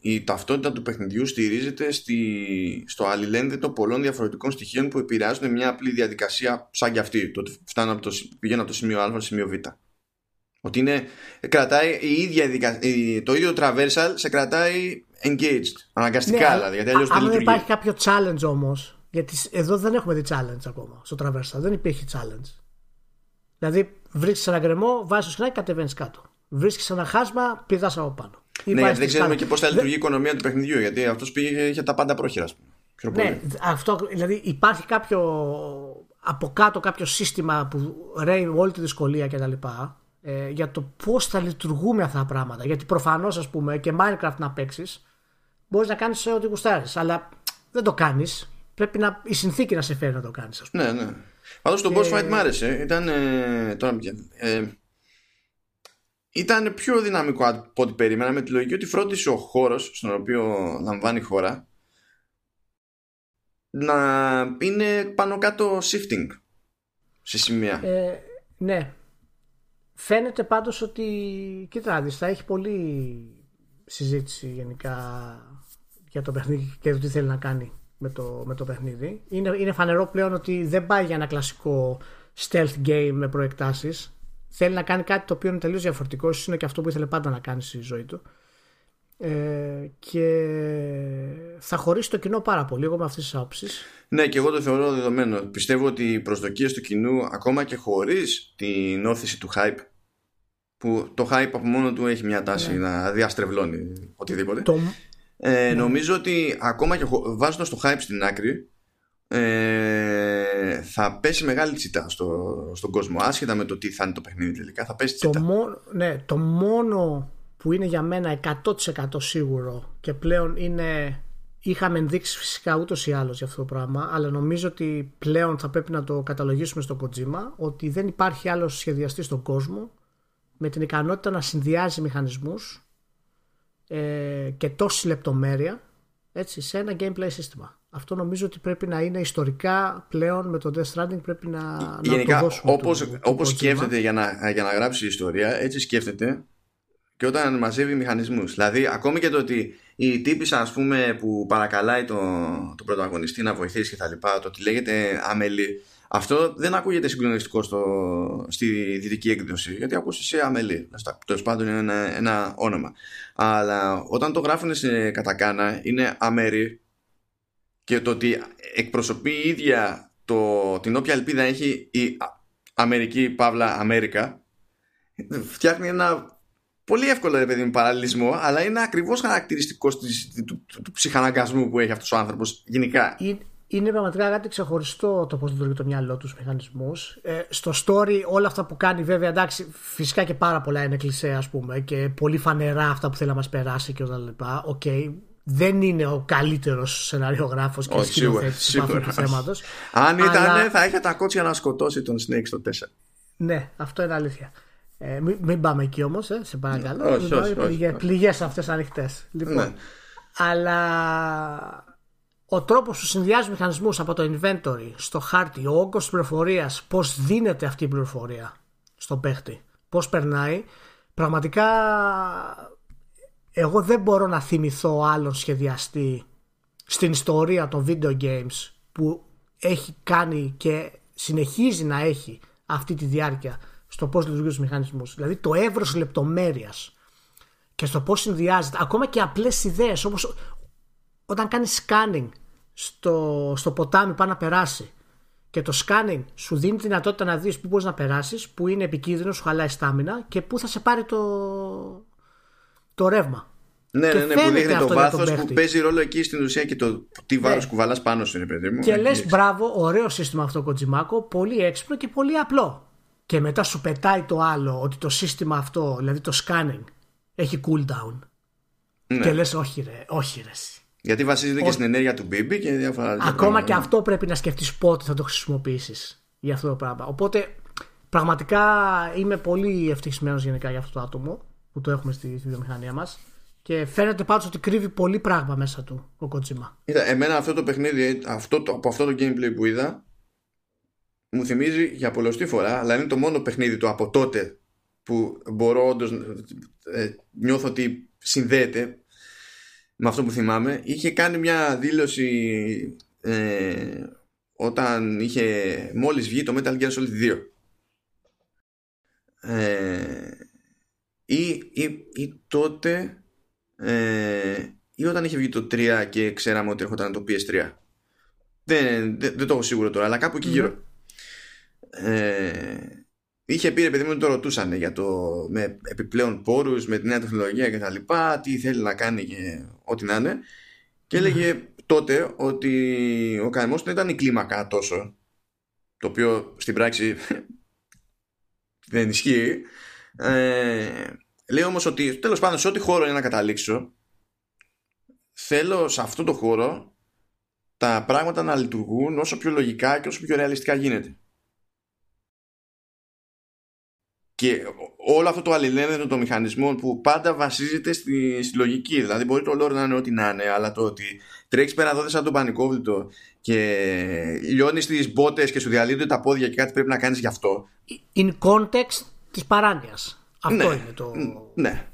[SPEAKER 1] η ταυτότητα του παιχνιδιού στηρίζεται στη, στο αλληλένδετο πολλών διαφορετικών στοιχείων που επηρεάζουν μια απλή διαδικασία σαν και αυτή. Το ότι φτάνω από το, πηγαίνω από το σημείο Α στο σημείο Β. Ότι είναι, κρατάει η ίδια το ίδιο traversal σε κρατάει engaged. Αναγκαστικά ναι, δηλαδή. Γιατί αλλιώς
[SPEAKER 2] αν δεν υπάρχει κάποιο challenge όμως. Γιατί εδώ δεν έχουμε δει challenge ακόμα στο traversal. Δεν υπήρχε challenge. Δηλαδή βρίσκεις ένα γκρεμό, βάζεις το σκηνάκι, κατεβαίνεις κάτω. Βρίσκεις ένα χάσμα, πηδάς από πάνω.
[SPEAKER 1] Ναι, γιατί δεν ξέρουμε και πώς θα λειτουργεί η οικονομία του παιχνιδιού. Γιατί αυτός πήγε είχε τα πάντα πρόχειρα.
[SPEAKER 2] Ναι, αυτό, δηλαδή υπάρχει κάποιο από κάτω κάποιο σύστημα που ρέει όλη τη δυσκολία κτλ. Ε, για το πώς θα λειτουργούμε αυτά τα πράγματα. Γιατί προφανώς, ας πούμε, και Minecraft να παίξεις, μπορείς να κάνεις ό,τι γουστάρεις. Αλλά δεν το κάνεις. Πρέπει να, η συνθήκη να σε φέρει να το κάνεις.
[SPEAKER 1] Ναι, ναι. Πάντως το boss fight μ' άρεσε. Ήταν. Ε, τώρα, ε, ήταν πιο δυναμικό από ό,τι περίμενα με τη λογική ότι φρόντισε ο χώρος στον οποίο λαμβάνει η χώρα να είναι πάνω κάτω shifting σε σημεία.
[SPEAKER 2] Ε, ναι. Φαίνεται πάντως ότι κοίτα θα έχει πολύ συζήτηση γενικά για το παιχνίδι και το τι θέλει να κάνει με το, με το παιχνίδι. Είναι, είναι φανερό πλέον ότι δεν πάει για ένα κλασικό stealth game με προεκτάσεις. Θέλει να κάνει κάτι το οποίο είναι τελείως διαφορετικό. Ίσως είναι και αυτό που ήθελε πάντα να κάνει στη ζωή του. Ε, και θα χωρίσει το κοινό πάρα πολύ εγώ με αυτές τις άποψεις
[SPEAKER 1] Ναι και εγώ το θεωρώ δεδομένο πιστεύω ότι οι προσδοκίες του κοινού ακόμα και χωρίς την όθηση του hype που το hype από μόνο του έχει μια τάση ναι. να διαστρεβλώνει οτιδήποτε το... ε, ναι. νομίζω ότι ακόμα και βάζοντας το hype στην άκρη ε, θα πέσει μεγάλη τσιτά στο, στον κόσμο άσχετα με το τι θα είναι το παιχνίδι τελικά θα πέσει τσιτά
[SPEAKER 2] το, μόνο, ναι, το μόνο που είναι για μένα 100% σίγουρο και πλέον είναι είχαμε ενδείξει φυσικά ούτως ή άλλως για αυτό το πράγμα, αλλά νομίζω ότι πλέον θα πρέπει να το καταλογίσουμε στο Kojima ότι δεν υπάρχει άλλος σχεδιαστής στον κόσμο με την ικανότητα να συνδυάζει μηχανισμούς ε, και τόσης λεπτομέρεια έτσι, σε ένα gameplay σύστημα. Αυτό νομίζω ότι πρέπει να είναι ιστορικά πλέον με το Death Stranding πρέπει να,
[SPEAKER 1] Γενικά, να το δώσουμε. Όπως, όπως σκέφτεται για να, για να γράψει ιστορία, έτσι σκέφτεται και όταν μαζεύει μηχανισμούς. Δηλαδή, ακόμη και το ότι η τύπησα ας πούμε, που παρακαλάει τον το πρωταγωνιστή να βοηθήσει και τα λοιπά, το ότι λέγεται αμελή, αυτό δεν ακούγεται συγκλονιστικό στο, στη δυτική έκδοση, γιατί ακούσει σε αμελή. Τέλος πάντων είναι ένα, ένα όνομα. Αλλά όταν το γράφουν σε κατακάνα, είναι αμερή και το ότι εκπροσωπεί η ίδια το, την όποια ελπίδα έχει η Αμερική, παύλα, America, φτιάχνει ένα πολύ εύκολο ρε παιδί μου παραλληλισμό, αλλά είναι ακριβώς χαρακτηριστικό του, του, του, ψυχαναγκασμού που έχει αυτός ο άνθρωπος γενικά.
[SPEAKER 2] Είναι, πραγματικά κάτι ξεχωριστό το πώς λειτουργεί το μυαλό τους μηχανισμούς. Ε, στο story, όλα αυτά που κάνει, βέβαια, εντάξει, φυσικά και πάρα πολλά είναι κλεισέ, ας πούμε, και πολύ φανερά αυτά που θέλει να μας περάσει και όλα λοιπά. OK, okay. Δεν είναι ο καλύτερος σεναριογράφος και σκηνοθέτης αυτού του θέματος.
[SPEAKER 1] Αν ήταν, θα είχε τα κότσια να σκοτώσει τον Snake στο 4.
[SPEAKER 2] Ναι, αυτό είναι αλήθεια. Ε, μην, μην, πάμε εκεί όμως, ε, σε παρακαλώ. Όχι, όχι, όχι, Πληγέ αυτές ανοιχτές. Λοιπόν, ναι. Αλλά ο τρόπος που συνδυάζει μηχανισμούς από το inventory στο χάρτη, ο όγκος της πληροφορίας, πώς δίνεται αυτή η πληροφορία στον παίχτη, πώς περνάει, πραγματικά εγώ δεν μπορώ να θυμηθώ άλλον σχεδιαστή στην ιστορία των video games που έχει κάνει και συνεχίζει να έχει αυτή τη διάρκεια στο πώς λειτουργεί του μηχανισμού. Δηλαδή το εύρος λεπτομέρειας και στο πώς συνδυάζεται, ακόμα και απλές ιδέες όπως όταν κάνεις scanning στο, στο ποτάμι πάνω να περάσει και το scanning σου δίνει τη δυνατότητα να δεις πού μπορείς να περάσεις, που είναι επικίνδυνο, σου χαλάει στάμινα και πού θα σε πάρει το, το ρεύμα.
[SPEAKER 1] Ναι, ναι, ναι, που δείχνει το βάθος που παίζει ρόλο εκεί στην ουσία και το τι βάρος ναι. κουβαλάς πάνω σου είναι, παιδί μου.
[SPEAKER 2] Και λες, μπράβο, ωραίο σύστημα αυτό κοτζιμάκο, πολύ έξυπνο και πολύ απλό και μετά σου πετάει το άλλο ότι το σύστημα αυτό, δηλαδή το scanning, έχει cooldown. Ναι. Και λες όχι ρε, όχι ρε.
[SPEAKER 1] Γιατί βασίζεται και στην ενέργεια του BB και διάφορα
[SPEAKER 2] Ακόμα και αυτό πρέπει να σκεφτείς πότε θα το χρησιμοποιήσεις για αυτό το πράγμα. Οπότε πραγματικά είμαι πολύ ευτυχισμένος γενικά για αυτό το άτομο που το έχουμε στη, στη βιομηχανία μας. Και φαίνεται πάντως ότι κρύβει πολύ πράγμα μέσα του ο Kojima.
[SPEAKER 1] Είδα, εμένα αυτό το παιχνίδι, αυτό το, από αυτό το gameplay που είδα, μου θυμίζει για πολλωστή φορά, αλλά είναι το μόνο παιχνίδι του από τότε που μπορώ όντως ε, νιώθω ότι συνδέεται με αυτό που θυμάμαι. Είχε κάνει μια δήλωση ε, όταν είχε μόλις βγει το Metal Gear Solid 2. Ε, ή, ή, ή τότε ε, ή όταν είχε βγει το 3 και ξέραμε ότι έρχονταν το PS3 δεν, δεν, δεν το έχω σίγουρο τώρα αλλά κάπου εκεί γύρω. Ε, είχε πει επειδή μου το ρωτούσαν για το με επιπλέον πόρους με τη νέα τεχνολογία και τα λοιπά τι θέλει να κάνει και ό,τι να είναι. Και έλεγε τότε ότι ο κανονισμός δεν ήταν η κλίμακα τόσο το οποίο στην πράξη δεν ισχύει ε, λέει όμως ότι τέλος πάντων σε ό,τι χώρο είναι να καταλήξω θέλω σε αυτό το χώρο τα πράγματα να λειτουργούν όσο πιο λογικά και όσο πιο ρεαλιστικά γίνεται. Και όλο αυτό το αλληλένδετο των μηχανισμών που πάντα βασίζεται στη, λογική. Δηλαδή, μπορεί το lore να είναι ό,τι να είναι, αλλά το ότι τρέχεις πέρα εδώ σαν τον πανικόβλητο και λιώνεις τις μπότες και σου διαλύονται τα πόδια και κάτι πρέπει να κάνεις γι' αυτό.
[SPEAKER 2] In context της παράνοια. Αυτό
[SPEAKER 1] ναι,
[SPEAKER 2] είναι το,
[SPEAKER 1] ναι.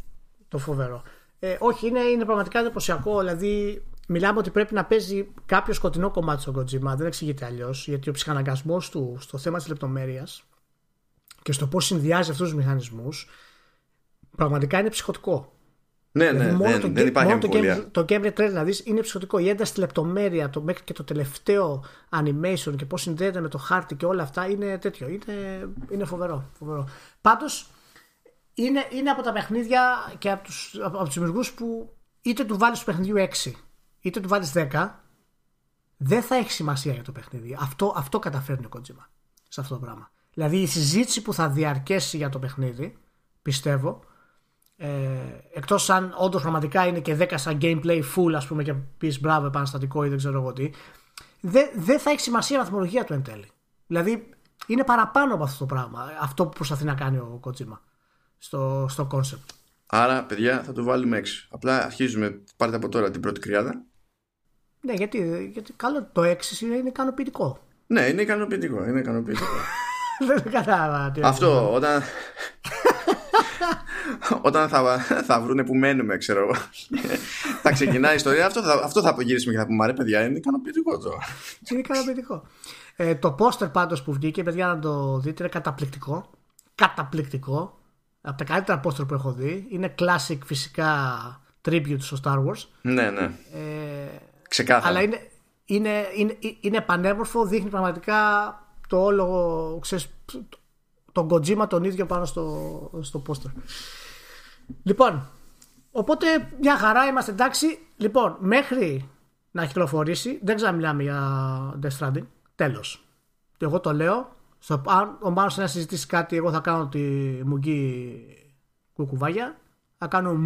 [SPEAKER 2] το φοβερό. Ε, όχι, είναι, είναι πραγματικά εντυπωσιακό. Δηλαδή, μιλάμε ότι πρέπει να παίζει κάποιο σκοτεινό κομμάτι στον Kojima. Δεν εξηγείται αλλιώς. Γιατί ο ψυχαναγκασμός του στο θέμα της λεπτομέρειας και στο πώς συνδυάζει αυτούς τους μηχανισμούς πραγματικά είναι ψυχοτικό.
[SPEAKER 1] Ναι, ναι, μόνο δεν, το, δεν υπάρχει μόνο
[SPEAKER 2] το, game, το Trail να δεις είναι ψυχοτικό. Η ένταση στη λεπτομέρεια το, μέχρι και το τελευταίο animation και πώς συνδέεται με το χάρτη και όλα αυτά είναι τέτοιο. Είναι, είναι φοβερό. φοβερό. Πάντως είναι, είναι από τα παιχνίδια και από τους, από, από τους που είτε του βάλεις στο παιχνιδιού 6 είτε του βάλεις 10 δεν θα έχει σημασία για το παιχνίδι. Αυτό, αυτό καταφέρνει ο Kojima σε αυτό το πράγμα. Δηλαδή η συζήτηση που θα διαρκέσει για το παιχνίδι πιστεύω ε, εκτός αν όντως πραγματικά είναι και 10 σαν gameplay full ας πούμε και πεις μπράβο επαναστατικό ή δεν ξέρω εγώ τι δεν, δεν θα έχει σημασία η βαθμολογία του εν τέλει. Δηλαδή είναι παραπάνω από αυτό το πράγμα αυτό που προσπαθεί να κάνει ο Kojima στο, στο concept.
[SPEAKER 1] Άρα, παιδιά, θα το βάλουμε έξω. Απλά αρχίζουμε, πάρτε από τώρα την πρώτη κρυάδα.
[SPEAKER 2] Ναι, γιατί, γιατί καλό το 6 είναι, είναι ικανοποιητικό.
[SPEAKER 1] Ναι, είναι ικανοποιητικό. Είναι ικανοποιητικό.
[SPEAKER 2] Δεν κατάλαβα.
[SPEAKER 1] Αυτό, όταν. όταν θα, θα βρούνε που μένουμε, ξέρω εγώ. θα ξεκινάει η ιστορία. Αυτό θα, αυτό θα απογυρίσουμε και θα πούμε: Ρε, παιδιά, είναι ικανοποιητικό το.
[SPEAKER 2] είναι ικανοποιητικό. Ε, το πόστερ πάντως που βγήκε, παιδιά, να το δείτε, είναι καταπληκτικό. Καταπληκτικό από τα καλύτερα πόστρ που έχω δει. Είναι classic φυσικά tribute στο Star Wars.
[SPEAKER 1] Ναι, ναι.
[SPEAKER 2] Ε,
[SPEAKER 1] Ξεκάθαρα.
[SPEAKER 2] Αλλά είναι, είναι, είναι, είναι πανέμορφο, δείχνει πραγματικά το όλο, ξέρεις, τον Kojima τον ίδιο πάνω στο, στο πόστρ. Λοιπόν, οπότε μια χαρά είμαστε εντάξει. Λοιπόν, μέχρι να κυκλοφορήσει, δεν ξαναμιλάμε για Death Stranding. Τέλος. Και εγώ το λέω, στο, αν ο Μάνος να συζητήσει κάτι, εγώ θα κάνω τη μουγγί κουκουβάγια. Θα κάνω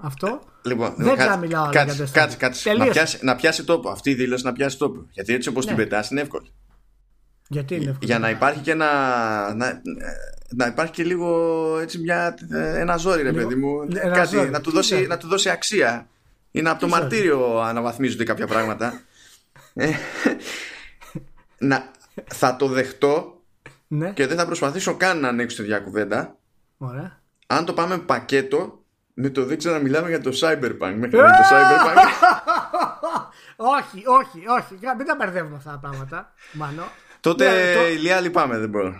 [SPEAKER 2] αυτό.
[SPEAKER 1] Λοιπόν,
[SPEAKER 2] δεν θα μιλάω
[SPEAKER 1] κάτσε, για κάτσε, κάτσε. Να πιάσει, να πιάσει τόπο. Αυτή η δήλωση να πιάσει τόπο. Γιατί έτσι όπως ναι. την πετάς είναι εύκολη.
[SPEAKER 2] Γιατί είναι εύκολο.
[SPEAKER 1] Για να υπάρχει και ένα. Να, να υπάρχει και λίγο έτσι μια, ένα ζόρι, ρε παιδί μου. Κάτι, ζόρι. να, του δώσει, να του δώσει αξία. Είναι από το μαρτύριο αναβαθμίζονται κάποια πράγματα. Ε, να, θα το δεχτώ
[SPEAKER 2] ναι.
[SPEAKER 1] και δεν θα προσπαθήσω καν να ανοίξω τη διακουβέντα.
[SPEAKER 2] Ωραία.
[SPEAKER 1] Αν το πάμε πακέτο με το δεν να μιλάμε για το Cyberpunk. Μέχρι το Cyberpunk.
[SPEAKER 2] όχι, όχι, όχι. Μην τα μπερδεύουμε αυτά τα πράγματα. Μάνο.
[SPEAKER 1] Τότε ναι, το... ηλιά λυπάμαι, δεν μπορώ.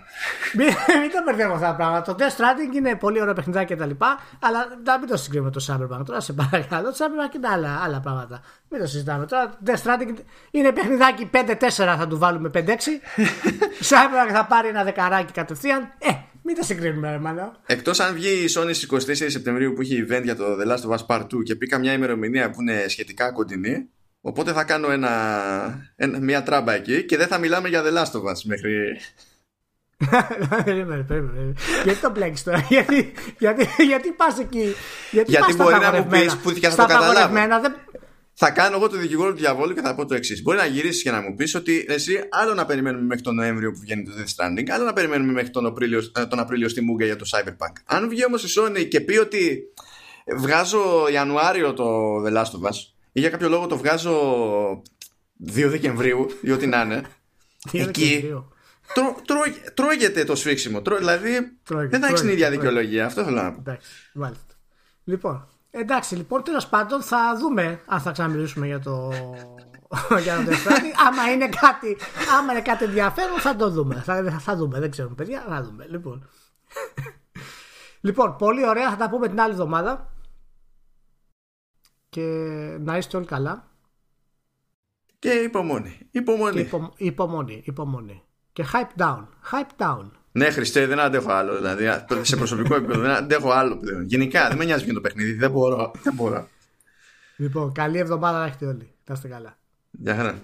[SPEAKER 2] μην, μην τα μπερδεύω αυτά τα πράγματα. Το Death Stranding είναι πολύ ωραίο παιχνιδάκι και τα λοιπά, αλλά να μην το συγκρίνουμε με το Cyberpunk. Τώρα σε παρακαλώ, το Cyberpunk είναι άλλα, άλλα πράγματα. Μην το συζητάμε. Τώρα το Death Stranding είναι παιχνιδάκι 5-4 θα του βάλουμε 5-6. Cyberpunk θα πάρει ένα δεκαράκι κατευθείαν. Ε, μην τα συγκρίνουμε, ρε
[SPEAKER 1] Εκτός αν βγει η Sony στις 24 Σεπτεμβρίου που έχει event για το The Last of Us Part 2 και πήκα μια ημερομηνία που είναι σχετικά κοντινή, Οπότε θα κάνω ένα, ένα, μια τράμπα εκεί και δεν θα μιλάμε για The Last of Us μέχρι...
[SPEAKER 2] Περίμενε, περίμενε. Γιατί το μπλέκεις τώρα, γιατί, γιατί, γιατί πας εκεί, γιατί,
[SPEAKER 1] γιατί μπορεί να μου πεις που θα το καταλάβω.
[SPEAKER 2] Δεν...
[SPEAKER 1] Θα κάνω εγώ το δικηγόρο του διαβόλου και θα πω το εξής. Μπορεί να γυρίσεις και να μου πεις ότι εσύ άλλο να περιμένουμε μέχρι τον Νοέμβριο που βγαίνει το Death Stranding, άλλο να περιμένουμε μέχρι τον Απρίλιο, ε, τον Απρίλιο στη Μούγκα για το Cyberpunk. Αν βγει όμως η Sony και πει ότι βγάζω Ιανουάριο το The Last of Us, ή για κάποιο λόγο το βγάζω 2 Δεκεμβρίου ή ό,τι να είναι. εκεί τρώ, τρώ, τρώγεται το σφίξιμο. Τρώ, δηλαδή τρώγεται, δεν θα έχει την ίδια δικαιολογία. Αυτό θέλω να πω.
[SPEAKER 2] Εντάξει, Λοιπόν, εντάξει, λοιπόν, τέλος πάντων θα δούμε αν θα ξαναμιλήσουμε για το. για το άμα είναι κάτι, άμα είναι κάτι ενδιαφέρον θα το δούμε. Θα, θα δούμε, δεν ξέρουμε παιδιά, θα δούμε. Λοιπόν. Λοιπόν, πολύ ωραία. Θα τα πούμε την άλλη εβδομάδα. Και να είστε όλοι καλά.
[SPEAKER 1] Και υπομονή. Υπομονή.
[SPEAKER 2] Και υπομονή. Υπομονή. Και hype down. Hype down.
[SPEAKER 1] Ναι, Χριστέ, δεν αντέχω άλλο. Δηλαδή, σε προσωπικό επίπεδο δεν αντέχω άλλο πλέον. Γενικά, δεν με νοιάζει με το παιχνίδι. Δεν μπορώ. Δεν μπορώ.
[SPEAKER 2] Λοιπόν, καλή εβδομάδα να έχετε όλοι. Να είστε καλά.
[SPEAKER 1] Γεια χαρά.